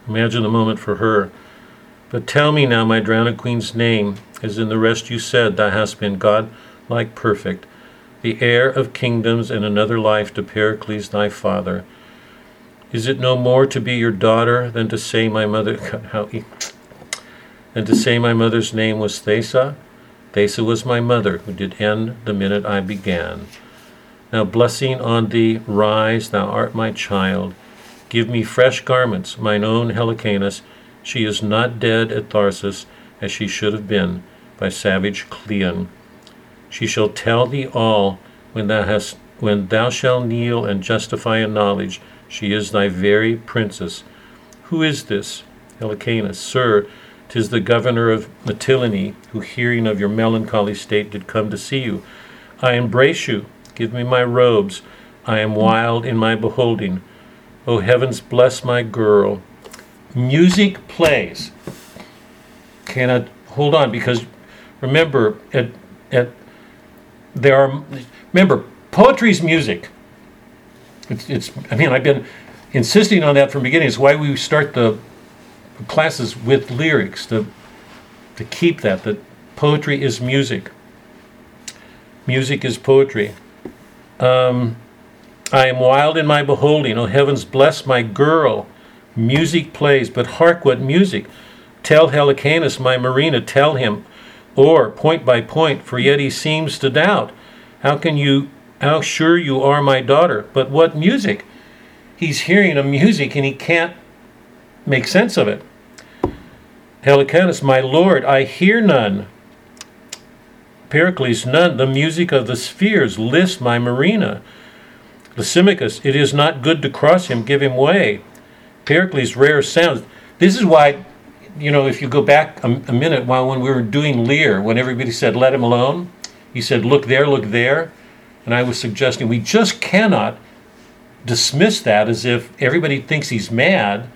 Imagine the moment for her. But tell me now, my drowned queen's name, as in the rest you said, thou hast been God like perfect the heir of kingdoms and another life to Pericles thy father. Is it no more to be your daughter than to say my mother [laughs] how than to say my mother's name was Thaisa? Thaisa was my mother, who did end the minute I began. Now blessing on thee, rise, thou art my child. Give me fresh garments, mine own Helicanus. She is not dead at Tharsus, as she should have been, by savage Cleon. She shall tell thee all when thou hast when thou shalt kneel and justify in knowledge. She is thy very princess. Who is this? Helicanus, Sir, tis the governor of Mytilene, who hearing of your melancholy state did come to see you. I embrace you. Give me my robes. I am wild in my beholding. O heavens, bless my girl. Music plays. Cannot hold on because remember at at there are remember poetry's music it's, it's i mean i've been insisting on that from beginning it's why we start the classes with lyrics to to keep that that poetry is music music is poetry Um, I am wild in my beholding. O heavens, bless my girl. Music plays, but hark what music. Tell Helicanus, my Marina, tell him, or point by point, for yet he seems to doubt. How can you, how sure you are my daughter? But what music? He's hearing a music and he can't make sense of it. Helicanus, my lord, I hear none. Pericles, none. The music of the spheres, list my Marina. Lysimachus, it is not good to cross him, give him way. Pericles, rare sounds. This is why, you know, if you go back a, a minute, while when we were doing Lear, when everybody said, let him alone, he said, look there, look there. And I was suggesting we just cannot dismiss that as if everybody thinks he's mad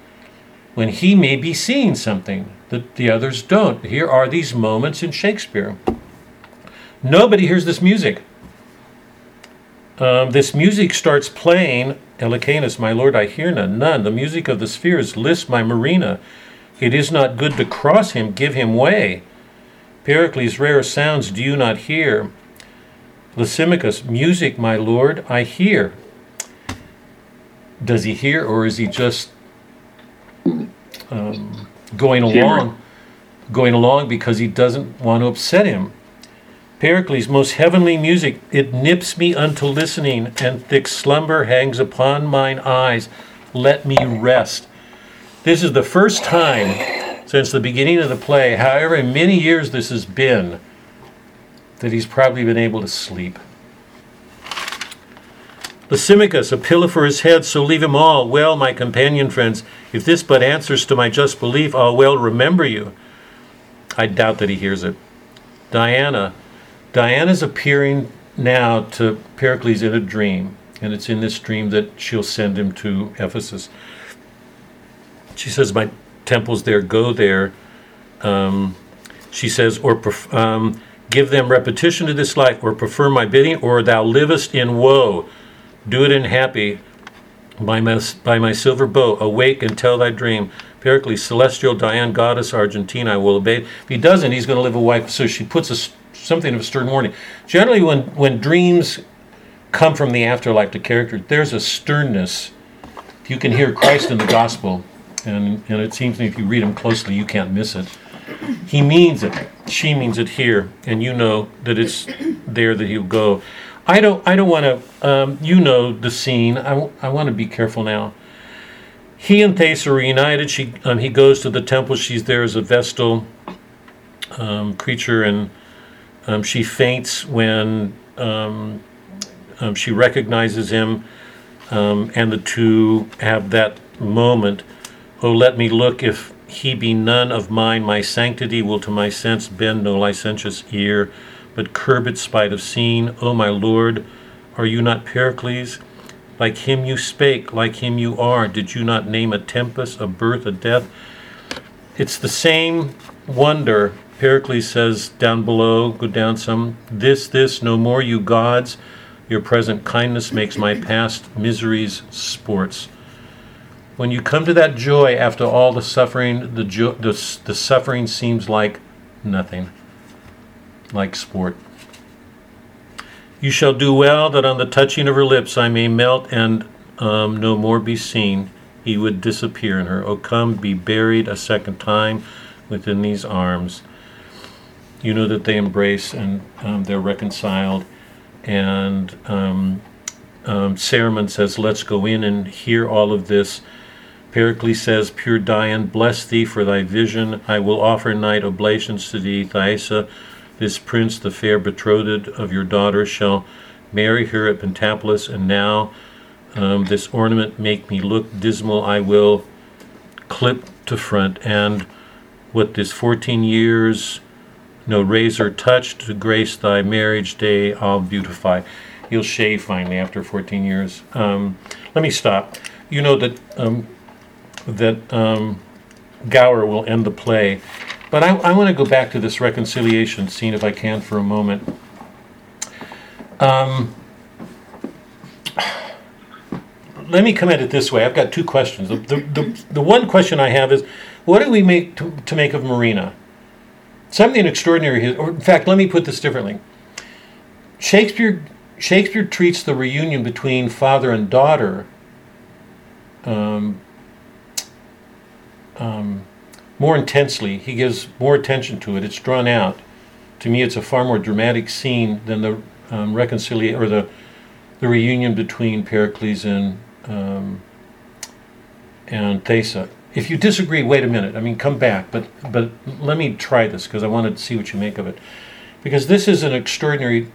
when he may be seeing something that the others don't. Here are these moments in Shakespeare. Nobody hears this music. Um, this music starts playing. Helicanus, my lord, I hear none. None. The music of the spheres lists my Marina. It is not good to cross him, give him way. Pericles, rare sounds do you not hear? Lysimachus, music, my lord, I hear. Does he hear, or is he just um, going along, going along because he doesn't want to upset him? Pericles, most heavenly music, it nips me unto listening, and thick slumber hangs upon mine eyes. Let me rest. This is the first time since the beginning of the play, however many years this has been, that he's probably been able to sleep. Lysimachus, a pillow for his head, so leave him all. Well, my companion friends, if this but answers to my just belief, I'll well remember you. I doubt that he hears it. Diana, Diana's appearing now to Pericles in a dream, and it's in this dream that she'll send him to Ephesus. She says, My temple's there, go there. Um, she says, or pref- um, give them repetition to this life, or prefer my bidding, or thou livest in woe. Do it in happy. By my, by my silver bow, awake and tell thy dream. Pericles, celestial Diane, goddess argentine, I will obey. If he doesn't, he's going to live a wife. So she puts a something of a stern warning. Generally, when, when dreams come from the afterlife to character, there's a sternness. You can hear Christ in the gospel, and, and it seems to me if you read him closely, you can't miss it. He means it. She means it here, and you know that it's there that he'll go. I don't. I don't want to. Um, you know the scene. I, I want to be careful now. He and Thaisa are reunited. She um, he goes to the temple. She's there as a vestal um, creature, and um, she faints when um, um, she recognizes him, and the two have that moment. Oh, let me look if he be none of mine. My sanctity will to my sense bend no licentious ear, but curb it spite of seen. O my Lord, are you not Pericles? Like him you spake, like him you are. Did you not name a tempest, a birth, a death? It's the same wonder Pericles says down below, go down some, this, this, no more, you gods. Your present kindness makes my past miseries sports. When you come to that joy after all the suffering, the, jo- the, the suffering seems like nothing, like sport. You shall do well that on the touching of her lips I may melt and um, no more be seen. He would disappear in her. Oh, come, be buried a second time within these arms you know that they embrace and um, they're reconciled. And um, um, Cerimon says, Let's go in and hear all of this. Pericles says, Pure Dian, bless thee for thy vision. I will offer night oblations to thee, Thaisa. This prince, the fair betrothed of your daughter, shall marry her at Pentapolis. And now um, this ornament make me look dismal. I will clip to front. And what this 14 years no razor touched to grace thy marriage day, I'll beautify. You'll shave finally after 14 years. Um, let me stop. You know that um, that um, Gower will end the play, but I, I want to go back to this reconciliation scene if I can for a moment. Um, let me come at it this way. I've got two questions. The, the, the, the one question I have is, what do we make to, to make of Marina? something extraordinary. Or in fact, let me put this differently. Shakespeare Shakespeare treats the reunion between father and daughter um, um, more intensely. He gives more attention to it. It's drawn out. To me, it's a far more dramatic scene than the um, reconciliation or the the reunion between Pericles and um, and Thaisa. If you disagree, wait a minute. I mean, come back. But but let me try this because I wanted to see what you make of it. Because this is an extraordinary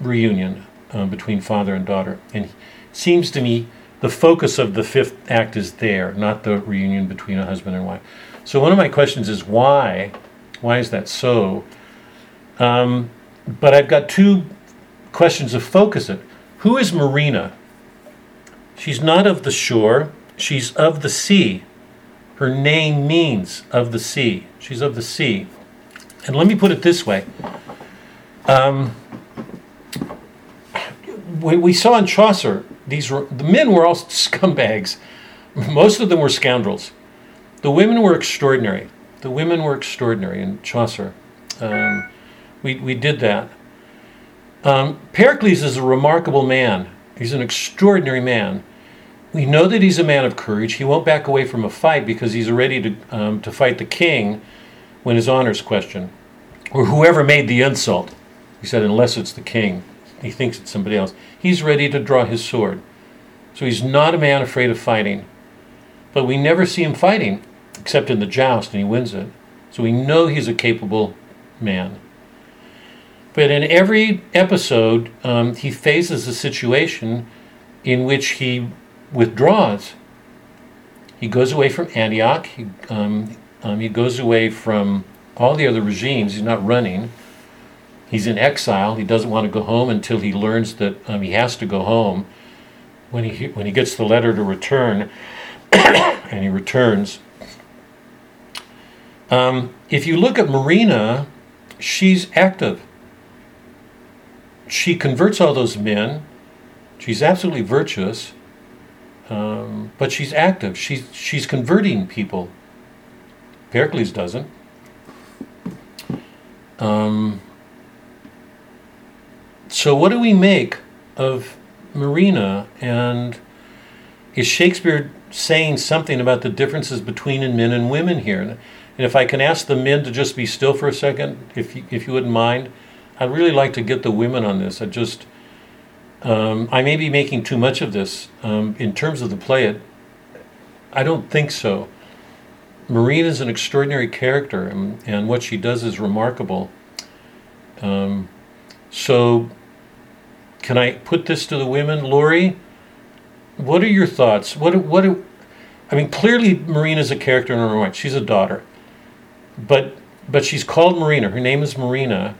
reunion um, between father and daughter, and it seems to me the focus of the fifth act is there, not the reunion between a husband and wife. So one of my questions is why? Why is that so? Um, but I've got two questions to focus it. Who is Marina? She's not of the shore, she's of the sea. Her name means of the sea. She's of the sea. And let me put it this way. Um, we, we saw in Chaucer, these were, the men were all [laughs] scumbags. Most of them were scoundrels. The women were extraordinary. The women were extraordinary in Chaucer. Um, we, we did that. Um, Pericles is a remarkable man. He's an extraordinary man. We know that he's a man of courage. He won't back away from a fight because he's ready to, um, to fight the king when his honor's questioned, or whoever made the insult. He said, unless it's the king, he thinks it's somebody else. He's ready to draw his sword. So he's not a man afraid of fighting. But we never see him fighting except in the joust, and he wins it. So we know he's a capable man. But in every episode, um, he faces a situation in which he withdraws. He goes away from Antioch. He, um, um, he goes away from all the other regimes. He's not running. He's in exile. He doesn't want to go home until he learns that um, he has to go home. When he when he gets the letter to return, [coughs] and he returns. Um, if you look at Marina, she's active she converts all those men. She's absolutely virtuous, um, but she's active. She's she's converting people. Pericles doesn't. Um, so what do we make of Marina? And is Shakespeare saying something about the differences between men and women here? And if I can ask the men to just be still for a second, if you, if you wouldn't mind. I'd really like to get the women on this. I just, um, I may be making too much of this um, in terms of the play. It, I don't think so. Marina is an extraordinary character, and, and what she does is remarkable. Um, so, can I put this to the women, Lori? What are your thoughts? What what? I mean, clearly Marina is a character in her own right. She's a daughter, but but she's called Marina. Her name is Marina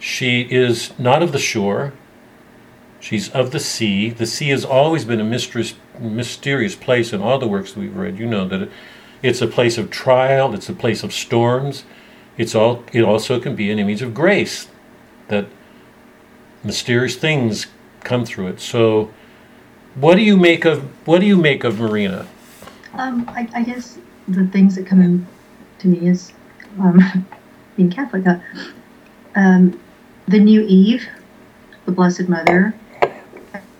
she is not of the shore. She's of the sea. The sea has always been a mysterious, mysterious place in all the works that we've read. You know that it, it's a place of trial. It's a place of storms. It's all. It also can be an image of grace, that mysterious things come through it. So, what do you make of what do you make of Marina? Um, I, I guess the things that come in to me is um, [laughs] being Catholic. Uh, um, the new Eve, the Blessed Mother,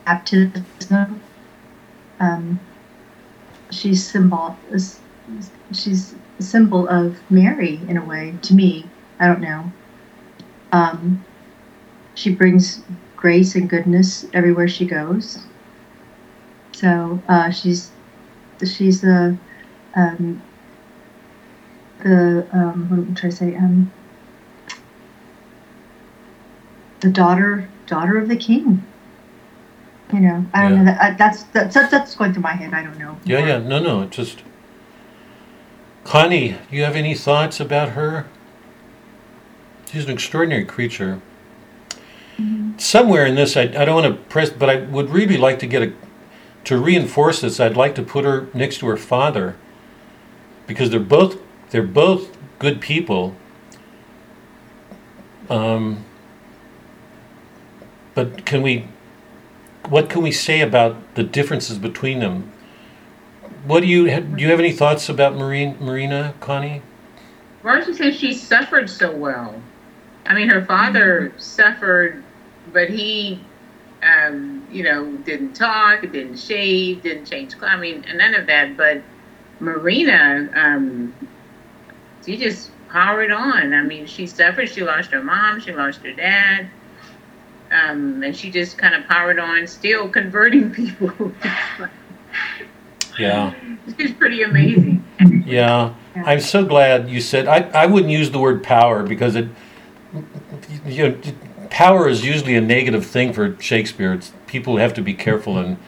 baptism. Um, she's symbol. She's a symbol of Mary in a way to me. I don't know. Um, she brings grace and goodness everywhere she goes. So uh, she's she's the um, the um, what am I trying to say? Um, the daughter daughter of the king. You know, I don't Yeah. know. That, that's, that's that's that's going through my head. I don't know. Yeah, yeah, no, no, just. Connie, do you have any thoughts about her? She's an extraordinary creature. Somewhere in this, I, I don't want to press, but I would really like to get a. To reinforce this, I'd like to put her next to her father, because they're both they're both good people. Um, but can we? What can we say about the differences between them? What do you do? You have any thoughts about Marine, Marina, Connie? Marcia says she suffered so well. I mean, her father suffered, but he um, you know, didn't talk, didn't shave, didn't change clothes. I mean, none of that. But Marina, um, she just powered on. I mean, she suffered. She lost her mom. She lost her dad. Um, and she just kind of powered on, still converting [laughs] people. Yeah. It's pretty amazing. Yeah, I'm so glad you said. I, I wouldn't use the word power because it, you know, power is usually a negative thing for Shakespeare. It's, people have to be careful and,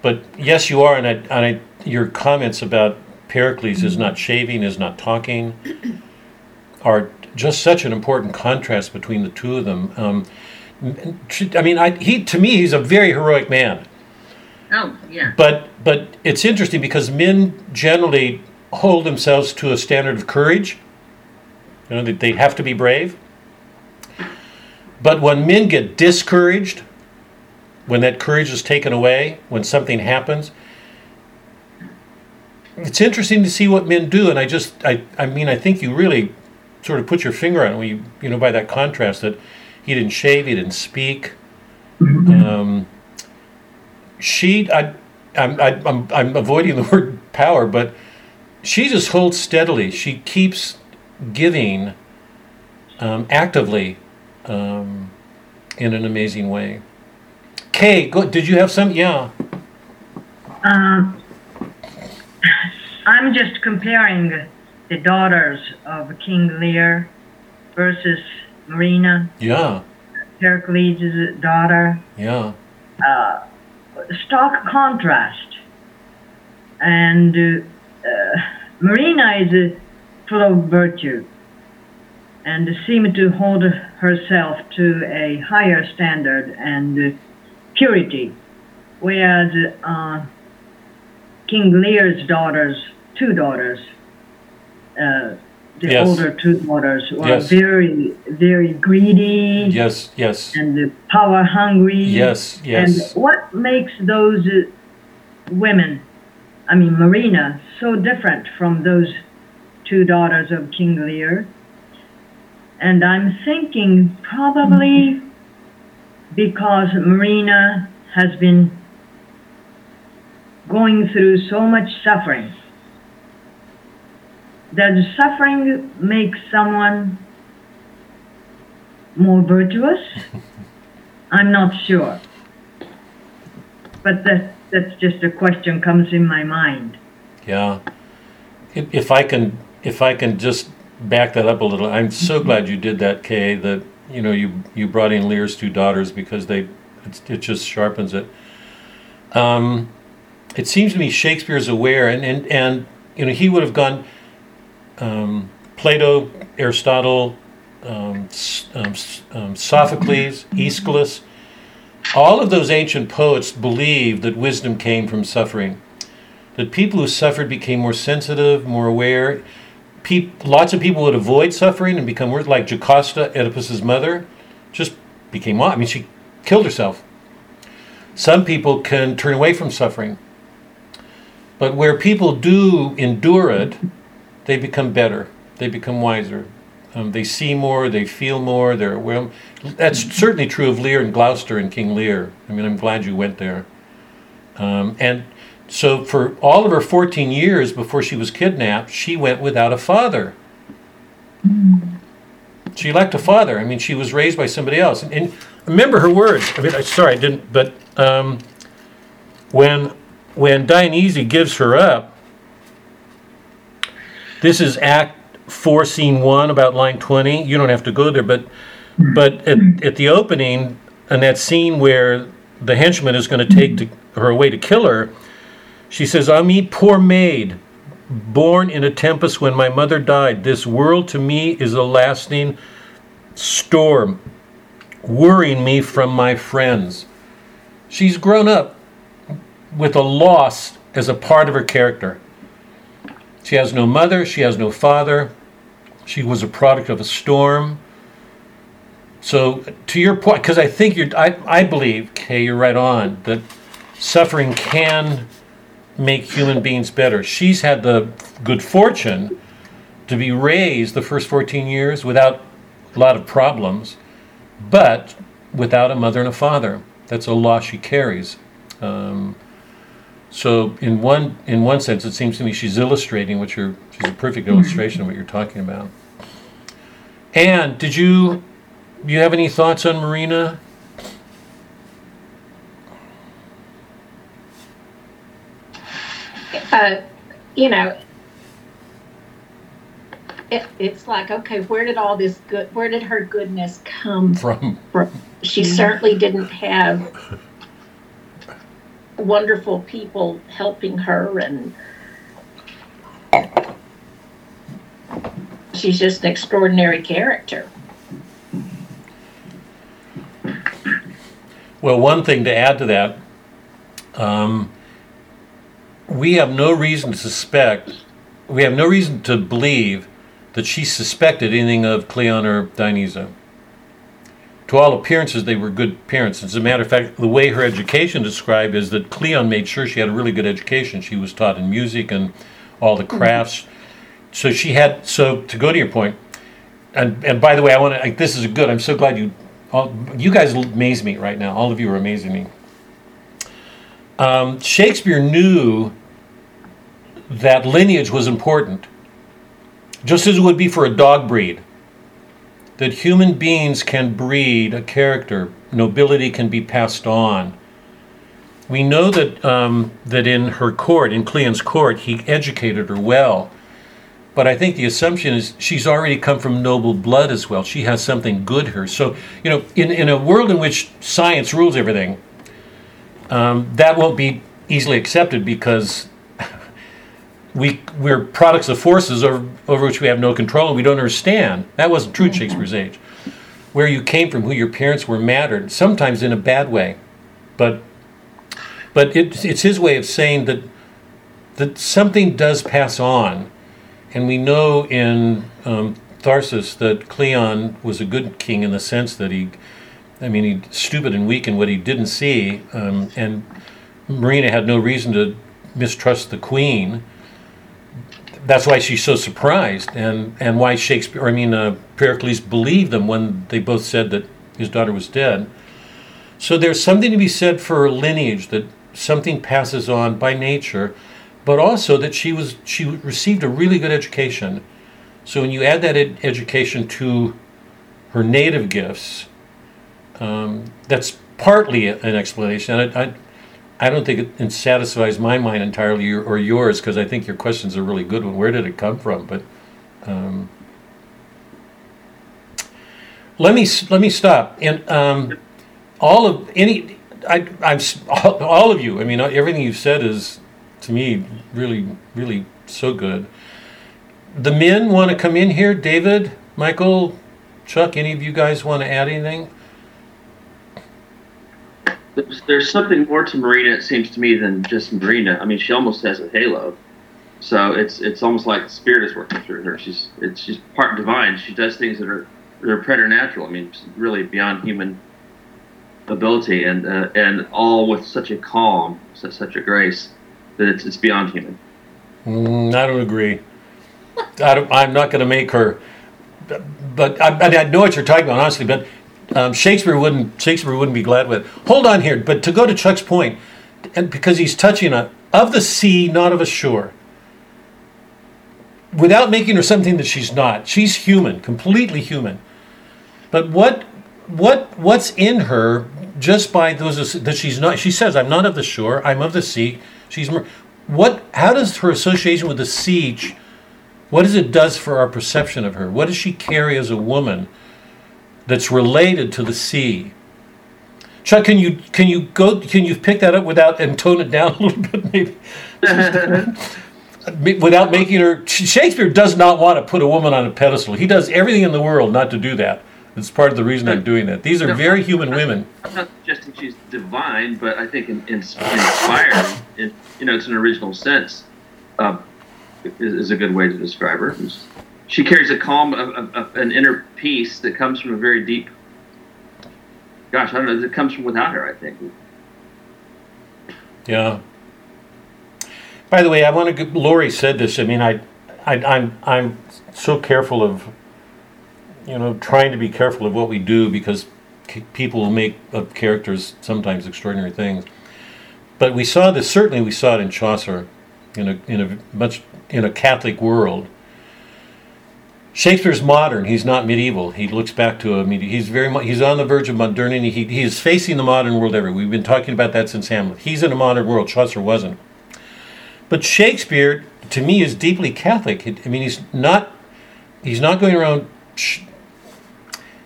but yes, you are. And I, and I, your comments about Pericles is not shaving, is not talking, [clears throat] are just such an important contrast between the two of them. Um, I mean, I, he to me, he's a very heroic man. Oh, yeah. But but it's interesting because men generally hold themselves to a standard of courage. You know, that they have to be brave. But when men get discouraged, when that courage is taken away, when something happens, it's interesting to see what men do. And I just I I mean I think you really sort of put your finger on it when you you know by that contrast that he didn't shave, he didn't speak. Um, she I I'm, I, I'm I'm avoiding the [laughs] word power, but she just holds steadily. She keeps giving um, actively um, in an amazing way. Kay, go, did you have some? Yeah. Um, I'm just comparing the daughters of King Lear versus Marina, Yeah. Pericles' daughter. Yeah. Uh, stark contrast. And uh, uh, Marina is full of virtue and seemed to hold herself to a higher standard and purity, whereas uh, King Lear's daughters, two daughters, uh, the Yes. older two daughters, were Yes. very, very greedy Yes. Yes. and power hungry. Yes. Yes. And what makes those women, I mean Marina, so different from those two daughters of King Lear? And I'm thinking probably because Marina has been going through so much suffering. That suffering makes someone more virtuous? [laughs] I'm not sure. But that, that's just a question comes in my mind. Yeah. If, if I can, if I can just back that up a little, I'm so glad you did that, Kay. That you know you you brought in Lear's two daughters because they, it, it just sharpens it. Um, it seems to me Shakespeare's aware, and and and you know he would have gone. Um, Plato, Aristotle, um, um, um, Sophocles, Aeschylus, all of those ancient poets believed that wisdom came from suffering that people who suffered became more sensitive, more aware. Lots of people would avoid suffering and become worse, like Jocasta, Oedipus's mother, just became. I mean, she killed herself. Some people can turn away from suffering, but where people do endure it, they become better. They become wiser. Um, they see more. They feel more. They're well. That's certainly true of Lear and Gloucester and King Lear. I mean, I'm glad you went there. Um, and so for all of her 14 years before she was kidnapped, she went without a father. She lacked a father. I mean, she was raised by somebody else. And, and remember her words. I mean, I- sorry, I didn't. But um, when when Dionysus gives her up, this is Act Four, Scene One, about line 20. You don't have to go there, but but at, at the opening, in that scene where the henchman is going to take to, her away to kill her, she says, "I'm me poor maid, born in a tempest when my mother died. This world to me is a lasting storm, worrying me from my friends." She's grown up with a loss as a part of her character. She has no mother, she has no father. She was a product of a storm. So, to your point, because I think you're, I, I believe, Kay, you're right on, that suffering can make human beings better. She's had the good fortune to be raised the first 14 years without a lot of problems, but without a mother and a father. That's a loss she carries. Um, so in one in one sense, it seems to me she's illustrating what you're. She's a perfect illustration of what you're talking about. And did you you have any thoughts on Marina? Uh, you know, it, it's like, okay, where did all this good, where did her goodness come From from? She certainly didn't have wonderful people helping her, and she's just an extraordinary character. Well, one thing to add to that, um, we have no reason to suspect, we have no reason to believe that she suspected anything of Cleon or Dionysa. To all appearances, they were good parents. As a matter of fact, the way her education described is that Cleon made sure she had a really good education. She was taught in music and all the crafts. So she had. So to go to your point, and and by the way, I want to. This is good. I'm so glad you all, you guys amaze me right now. All of you are amazing me. Um, Shakespeare knew that lineage was important, just as it would be for a dog breed. That human beings can breed a character, nobility can be passed on. We know that um, that in her court, in Cleon's court, he educated her well. But I think the assumption is she's already come from noble blood as well. She has something good her. So, you know, in, in a world in which science rules everything, um, that won't be easily accepted because we, we're products of forces over, over which we have no control and we don't understand. That wasn't true in Shakespeare's age. Where you came from, who your parents were mattered, sometimes in a bad way. But, but it, it's his way of saying that, that something does pass on and we know in um, Tharsus that Cleon was a good king in the sense that he, I mean, he stupid and weak in what he didn't see, um, and Marina had no reason to mistrust the queen. That's why she's so surprised, and and why Shakespeare, I mean, uh, Pericles believed them when they both said that his daughter was dead. So there's something to be said for lineage that something passes on by nature but also that she was she received a really good education. So when you add that ed- education to her native gifts, um, that's partly an explanation. I, I, I don't think it, satisfies my mind entirely or, or yours because I think your question's a really good one. Where did it come from? But um, let me let me stop and um, all of any I, I'm all of you. I mean, everything you've said is to me really really so good the men want to come in here david michael chuck any of you guys want to add anything there's, there's something more to marina it seems to me than just marina i mean she almost has a halo so it's it's almost like the spirit is working through her she's it's she's part divine she does things that are that are preternatural i mean really beyond human ability and uh, and all with such a calm such, such a grace that it's, it's beyond human. Mm, I don't agree. I am not going to make her, but I, I, know what you're talking about, honestly. But um, Shakespeare wouldn't Shakespeare wouldn't be glad with. It. Hold on here, but to go to Chuck's point, and because he's touching on of the sea, not of a shore. Without making her something that she's not, she's human, completely human. But what what what's in her just by those that she's not? She says, "I'm not of the shore. I'm of the sea." She's what? How does her association with the sea? What does it does for our perception of her? What does she carry as a woman that's related to the sea? Chuck, can you can you go? Can you pick that up without and tone it down [laughs] a little bit, maybe? [laughs] without making her Shakespeare does not want to put a woman on a pedestal. He does everything in the world not to do that. It's part of the reason I'm doing that. These are very human women. I'm not suggesting she's divine, but I think in, in, inspired, in, you know, it's an original sense, uh, is, is, a good way to describe her. She carries a calm, a, a, an inner peace that comes from a very deep. Gosh, I don't know. That comes from without her. I think. Yeah. By the way, I want to. Lori said this. I mean, I, I, I'm, I'm so careful of you know, trying to be careful of what we do because people make of characters sometimes extraordinary things. But we saw this certainly. We saw it in Chaucer, in a in a much in a Catholic world. Shakespeare's modern. He's not medieval. He looks back to a medi- He's very much. He's on the verge of modernity. He, he is facing the modern world ever. We've been talking about that since Hamlet. He's in a modern world. Chaucer wasn't. But Shakespeare, to me, is deeply Catholic. I mean, he's not. He's not going around.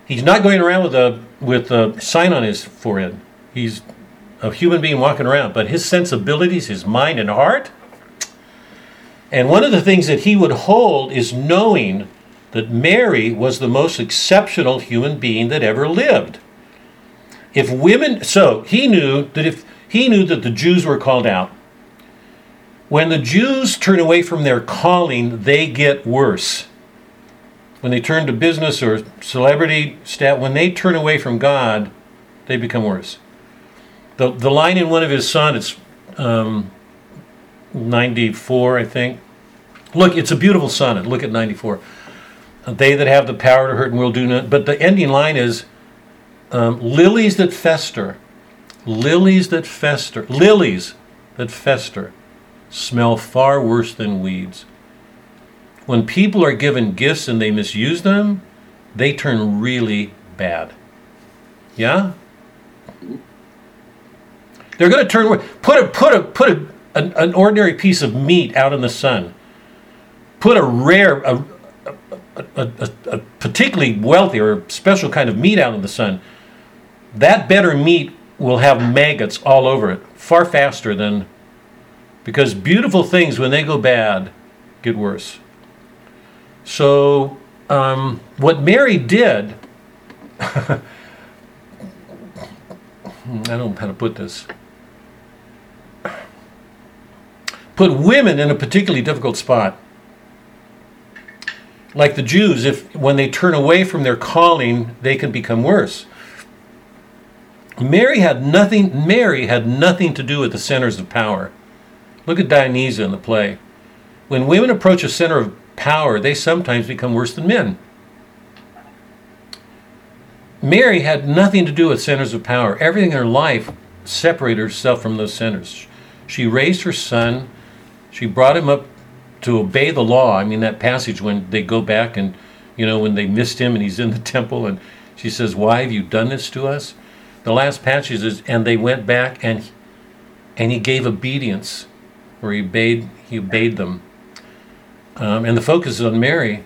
He's not going around with a with a sign on his forehead. He's a human being walking around, but his sensibilities, his mind and heart. And one of the things that he would hold is knowing that Mary was the most exceptional human being that ever lived. If women, so he knew that if he knew that the Jews were called out, when the Jews turn away from their calling, they get worse. When they turn to business or celebrity stat, when they turn away from God, they become worse. The, the line in one of his sonnets, um, 94, I think. Look, it's a beautiful sonnet. Look at 94. They that have the power to hurt and will do not. But the ending line is um, lilies that fester, lilies that fester, lilies that fester smell far worse than weeds. When people are given gifts and they misuse them, they turn really bad. Yeah? They're going to turn put a put a put a, an, an ordinary piece of meat out in the sun. Put a rare a, a, a, a, particularly wealthy or special kind of meat out in the sun. That better meat will have maggots all over it far faster than because beautiful things when they go bad get worse. So um, what Mary did [laughs] I don't know how to put this. Put women in a particularly difficult spot. Like the Jews, if when they turn away from their calling, they can become worse. Mary had nothing Mary had nothing to do with the centers of power. Look at Dionysia in the play. When women approach a center of power, they sometimes become worse than men. Mary had nothing to do with centers of power. Everything in her life separated herself from those centers. She raised her son. She brought him up to obey the law. I mean, that passage when they go back and, you know, when they missed him and he's in the [laughs] temple and she says, Why have you done this to us? The last passage is, and they went back and and he gave obedience, or he obeyed, he obeyed them. Um, and the focus is on Mary.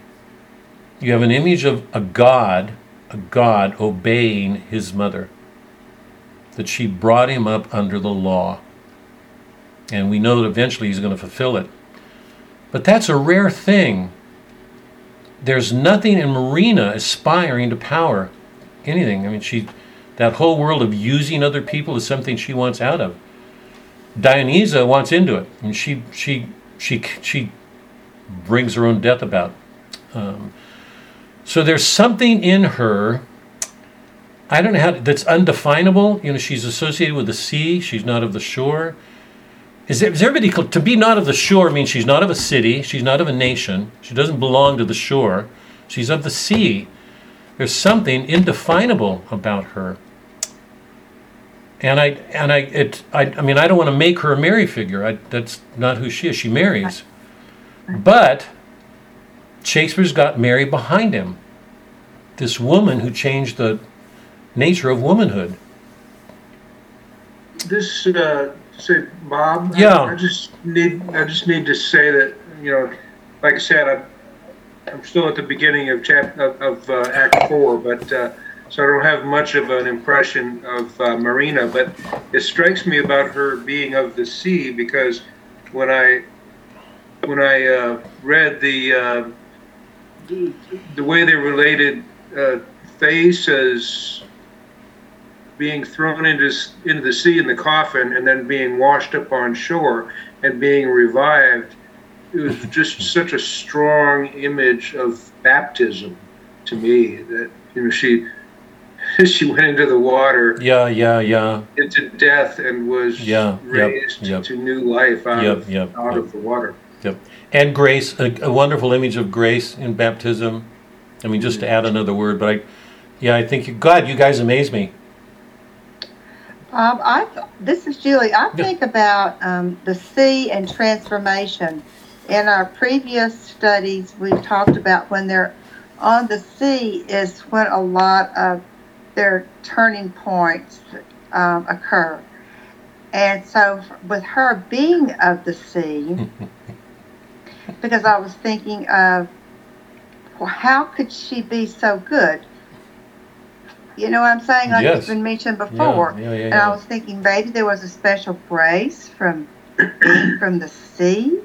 You have an image of a God a God obeying his mother, that she brought him up under the law. And we know that eventually he's going to fulfill it. But that's a rare thing. There's nothing in Marina aspiring to power, anything. I mean, she, that whole world of using other people is something she wants out of. Dionysa wants into it, and she she she she brings her own death about. Um, so there's something in her. I don't know how that's undefinable. You know, she's associated with the sea. She's not of the shore. Is, is everybody to be not of the shore means she's not of a city. She's not of a nation. She doesn't belong to the shore. She's of the sea. There's something indefinable about her. And I and I it I, I mean I don't want to make her a Mary figure. I, that's not who she is. She marries, but Shakespeare's got Mary behind him. This woman who changed the nature of womanhood. This, uh, say, Bob. Yeah. I, I just need, I just need to say that, you know, like I said, I'm, I'm still at the beginning of chap of, of uh, Act Four, but uh, so I don't have much of an impression of uh, Marina. But it strikes me about her being of the sea because when I when I uh, read the uh, the way they related uh, Thais as being thrown into into the sea in the coffin and then being washed up on shore and being revived, it was [laughs] just such a strong image of baptism to me that you know she [laughs] she went into the water Yeah, yeah, yeah. into death and was Yeah, yep, raised yep. to new life out, Yep, of, yep, out yep. of the water. Yep. And grace, a, a wonderful image of grace in baptism. I mean, just to add another word, but I, Yeah, I think you, God, you guys amaze me. Um, I th- this is Julie. I think about um, the sea and transformation. In our previous studies, we've talked about when they're on the sea is when a lot of their turning points um, occur. And so, with her being of the sea, [laughs] because I was thinking of well, how could she be so good? You know what I'm saying? Like Yes. it's been mentioned before. Yeah, yeah, yeah. And I was thinking maybe there was a special grace from being [clears throat] from the sea.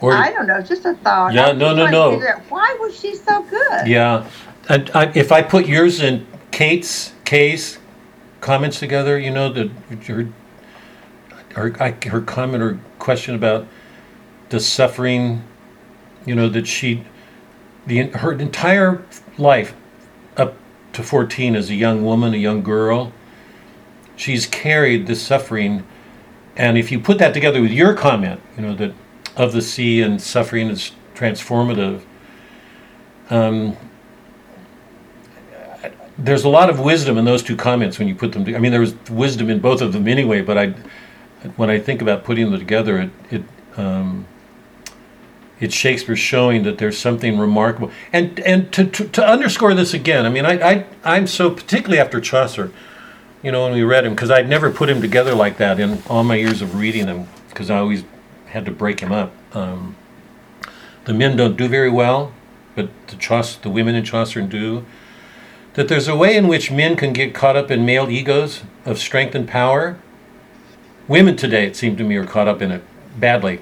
Or, I don't know, just a thought. Yeah, no, no, no. Why was she so good? yeah. And I, if I put yours and Kate's, Kay's comments together, you know, the, her, her, I, her comment or question about the suffering, you know, that she, the, her entire life up to 14 as a young woman, a young girl, she's carried this suffering. And if you put that together with your comment, you know, that of the sea and suffering is transformative, um, there's a lot of wisdom in those two comments when you put them. To, I mean, there was wisdom in both of them anyway. But I, when I think about putting them together, it it um, it's Shakespeare showing that there's something remarkable. And and to, to, to underscore this again, I mean, I, I I'm so particularly after Chaucer, you know, when we read him, because I'd never put him together like that in all my years of reading him, because I always had to break him up. Um, the men don't do very well, but the Chaucer, the women in Chaucer do. That there's a way in which men can get caught up in male egos of strength and power. Women today, it seemed to me, are caught up in it badly.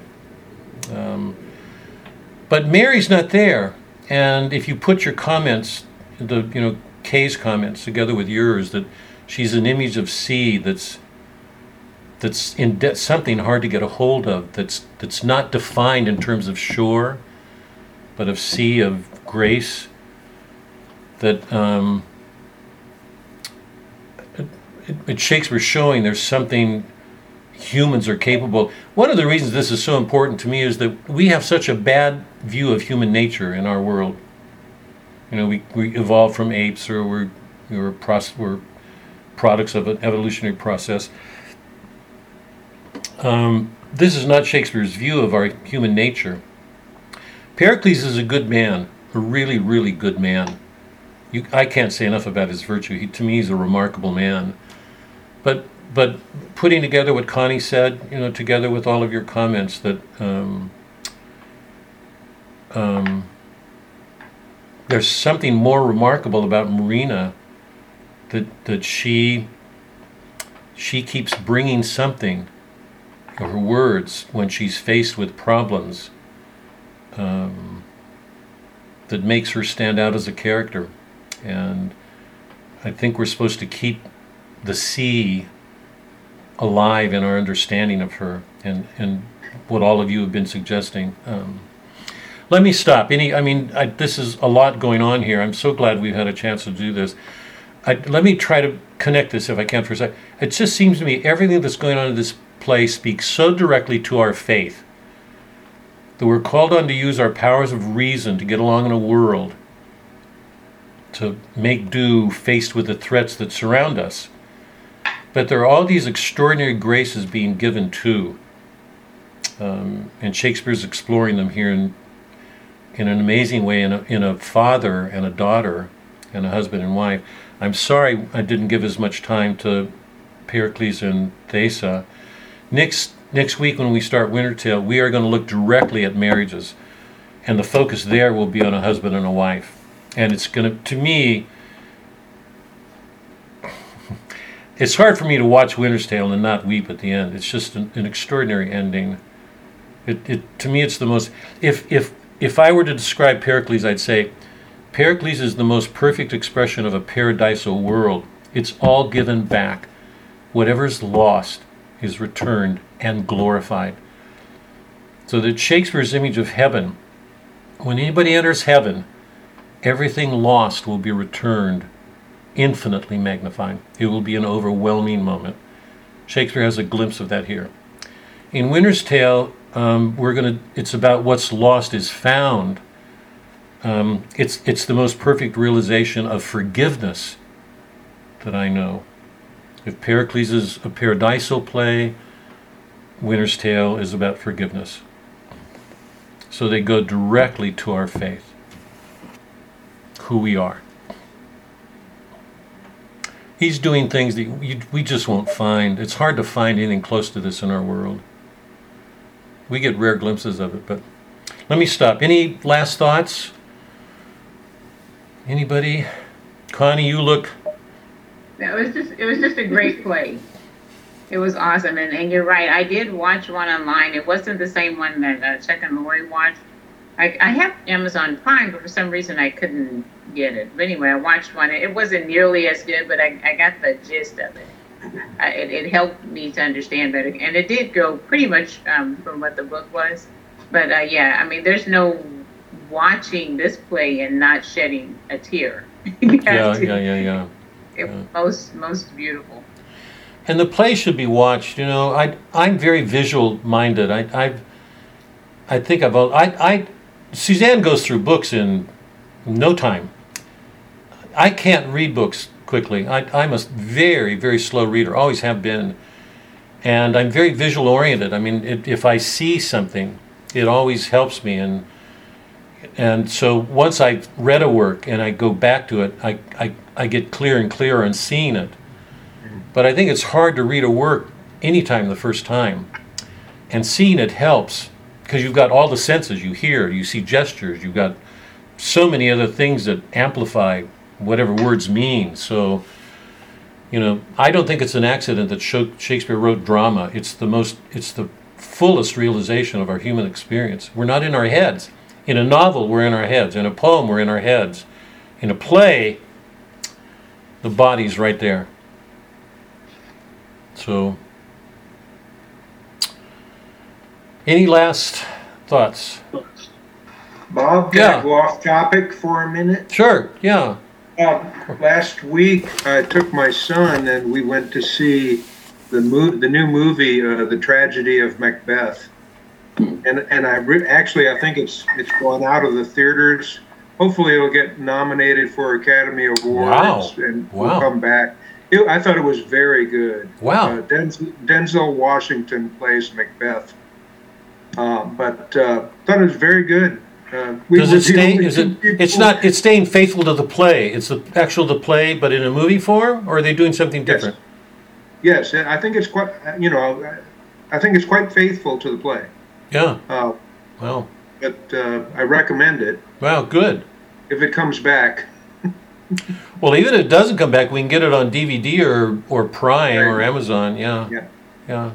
Um, but Mary's not there, and if you put your comments, the you know Kay's comments together with yours, that she's an image of sea that's that's in de- something hard to get a hold of. That's that's not defined in terms of shore, but of sea of grace. That um, it, it, it Shakespeare showing there's something humans are capable. One of the reasons this is so important to me is that we have such a bad view of human nature in our world. You know, we, we evolved from apes, or we're we're, we're products of an evolutionary process. Um, this is not Shakespeare's view of our human nature. Pericles is a good man, a really, really good man. You, I can't say enough about his virtue. He, to me, he's a remarkable man. But but putting together what Connie said, you know, together with all of your comments, that um, um, there's something more remarkable about Marina. That that she she keeps bringing something, her words when she's faced with problems. Um, that makes her stand out as a character, and I think we're supposed to keep the sea alive in our understanding of her and, and what all of you have been suggesting. Um, let me stop. Any, I mean, I, this is a lot going on here. I'm so glad we've had a chance to do this. I, let me try to connect this if I can for a second. It just seems to me everything that's going on in this play speaks so directly to our faith that we're called on to use our powers of reason to get along in a world, to make do faced with the threats that surround us. But there are all these extraordinary graces being given too. Um, and Shakespeare's exploring them here in, in an amazing way in a, in a father and a daughter and a husband and wife. I'm sorry I didn't give as much time to Pericles and Thaisa. Next, next week when we start Wintertale, we are going to look directly at marriages. And the focus there will be on a husband and a wife. And it's going to, to me, [laughs] it's hard for me to watch Winter's Tale and not weep at the end. It's just an, an extraordinary ending. It, it to me, it's the most. If if if I were to describe Pericles, I'd say Pericles is the most perfect expression of a paradisal world. It's all given back. Whatever's lost is returned and glorified. So that Shakespeare's image of heaven, when anybody enters heaven, everything lost will be returned infinitely magnified. It will be an overwhelming moment. Shakespeare has a glimpse of that here. In Winter's Tale, um, we're to. It's about what's lost is found. Um, it's it's the most perfect realization of forgiveness that I know. If Pericles is a paradisal play, Winter's Tale is about forgiveness. So they go directly to our faith, who we are. He's doing things that you, we just won't find. It's hard to find anything close to this in our world. We get rare glimpses of it, but let me stop. Any last thoughts? Anybody? Connie, you look. It was just it was just a great play. It was awesome, and, and you're right. I did watch one online. It wasn't the same one that uh, Chuck and Lori watched. I, I have Amazon Prime, but for some reason I couldn't get it. But anyway, I watched one. It wasn't nearly as good, but I, I got the gist of it. [laughs] I, it. It helped me to understand better, and it did go pretty much um, from what the book was. But uh, yeah, I mean, there's no watching this play and not shedding a tear. [laughs] Yeah, to- yeah, yeah, yeah. [laughs] It was most most beautiful. And the play should be watched. You know, I I'm very visual minded. I I I think I've I I Suzanne goes through books in no time. I can't read books quickly. I I'm a very very slow reader. Always have been. And I'm very visual oriented. I mean, it, if I see something, it always helps me. And and so once I've read a work and I go back to it, I, I, I get clearer and clearer on seeing it. But I think it's hard to read a work anytime the first time. And seeing it helps because you've got all the senses. You hear, you see gestures, you've got so many other things that amplify whatever words mean. So, you know, I don't think it's an accident that Shakespeare wrote drama. It's the most, it's the fullest realization of our human experience. We're not in our heads. In a novel, we're in our heads. In a poem, we're in our heads. In a play, the body's right there. So, any last thoughts? Bob, can Yeah. I go off topic for a minute? Sure, yeah. Uh, last week, I took my son and we went to see the mo- the new movie, uh, The Tragedy of Macbeth. And and I re- actually I think it's it's gone out of the theaters. Hopefully, it'll get nominated for Academy Awards Wow. and Wow. will come back. It, I thought it was very good. Wow. Uh, Denzel, Denzel Washington plays Macbeth. Uh, but uh, thought it was very good. Uh, we Does it stay? Is it? It's not. It's staying faithful to the play. It's the actual the play, but in a movie form, or are they doing something different? Yes, yes I think it's quite. You know, I think it's quite faithful to the play. Yeah. Uh, Wow. but uh, I recommend it Wow. Good. if it comes back. [laughs] Well, even if it doesn't come back, we can get it on DVD or or Prime or Amazon. Yeah. Yeah. Yeah.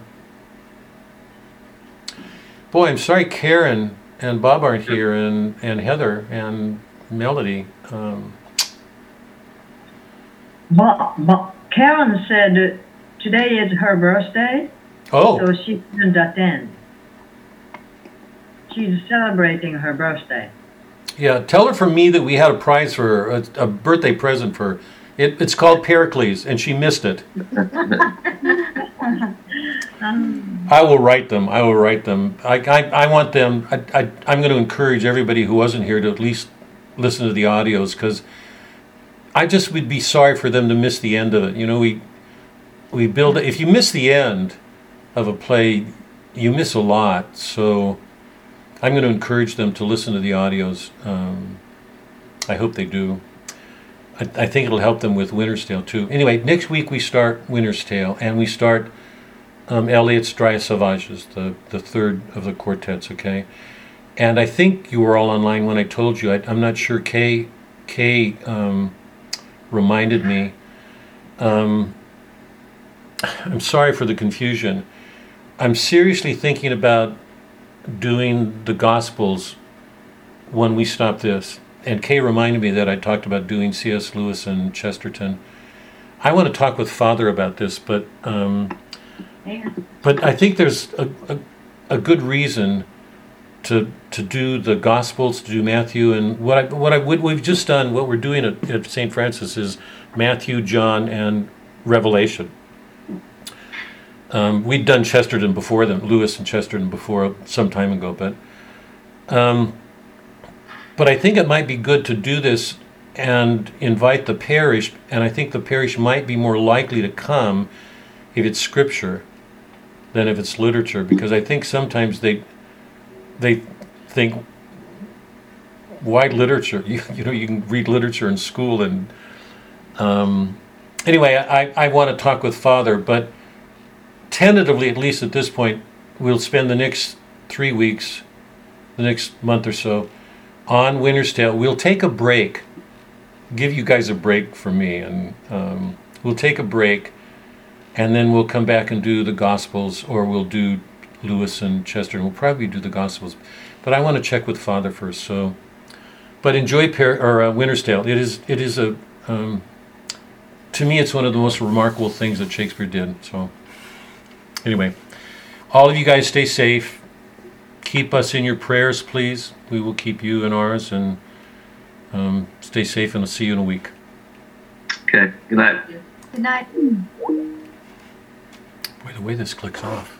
Boy, I'm sorry Karen and Bob aren't here, and and Heather and Melody. Um, But, but Karen said today is her birthday, oh. so she couldn't attend. She's celebrating her birthday. Yeah, tell her from me that we had a prize for her, a, a birthday present for her. It, it's called Pericles, and she missed it. [laughs] I will write them. I will write them. I, I, I want them. I, I, I'm going to encourage everybody who wasn't here to at least listen to the audios because I just would be sorry for them to miss the end of it. You know, we we build. If you miss the end of a play, you miss a lot. So I'm going to encourage them to listen to the audios. Um, I hope they do. I, I think it'll help them with Winter's Tale too. Anyway, next week we start Winter's Tale and we start um, Eliot's Dry Salvages, the, the third of the quartets, okay? And I think you were all online when I told you. I, I'm not sure. Kay, Kay um, reminded me. Um, I'm sorry for the confusion. I'm seriously thinking about doing the Gospels when we stop this. And Kay reminded me that I talked about doing C.S. Lewis and Chesterton. I want to talk with Father about this, but um, but I think there's a, a, a good reason to to do the Gospels, to do Matthew, and what I what I what we've just done, what we're doing at, at St. Francis is Matthew, John, and Revelation. Um, we'd done Chesterton before them, Lewis and Chesterton before some time ago, but um, but I think it might be good to do this and invite the parish, and I think the parish might be more likely to come if it's scripture than if it's literature, because I think sometimes they they think why literature? [laughs] You, you know, you can read literature in school, and um, anyway, I, I want to talk with Father, but tentatively, at least at this point, we'll spend the next three weeks, the next month or so, on Winter's Tale. We'll take a break, give you guys a break for me, and um, we'll take a break, and then we'll come back and do the Gospels, or we'll do Lewis and Chester, and we'll probably do the Gospels. But I want to check with Father first. So, but enjoy Par- or uh, Winter's Tale. It is it is a um, to me it's one of the most remarkable things that Shakespeare did. So, anyway, all of you guys stay safe keep us in your prayers, please. We will keep you in ours, and um, stay safe, and I'll see you in a week. Okay, good night. Good night. By the way this clicks off.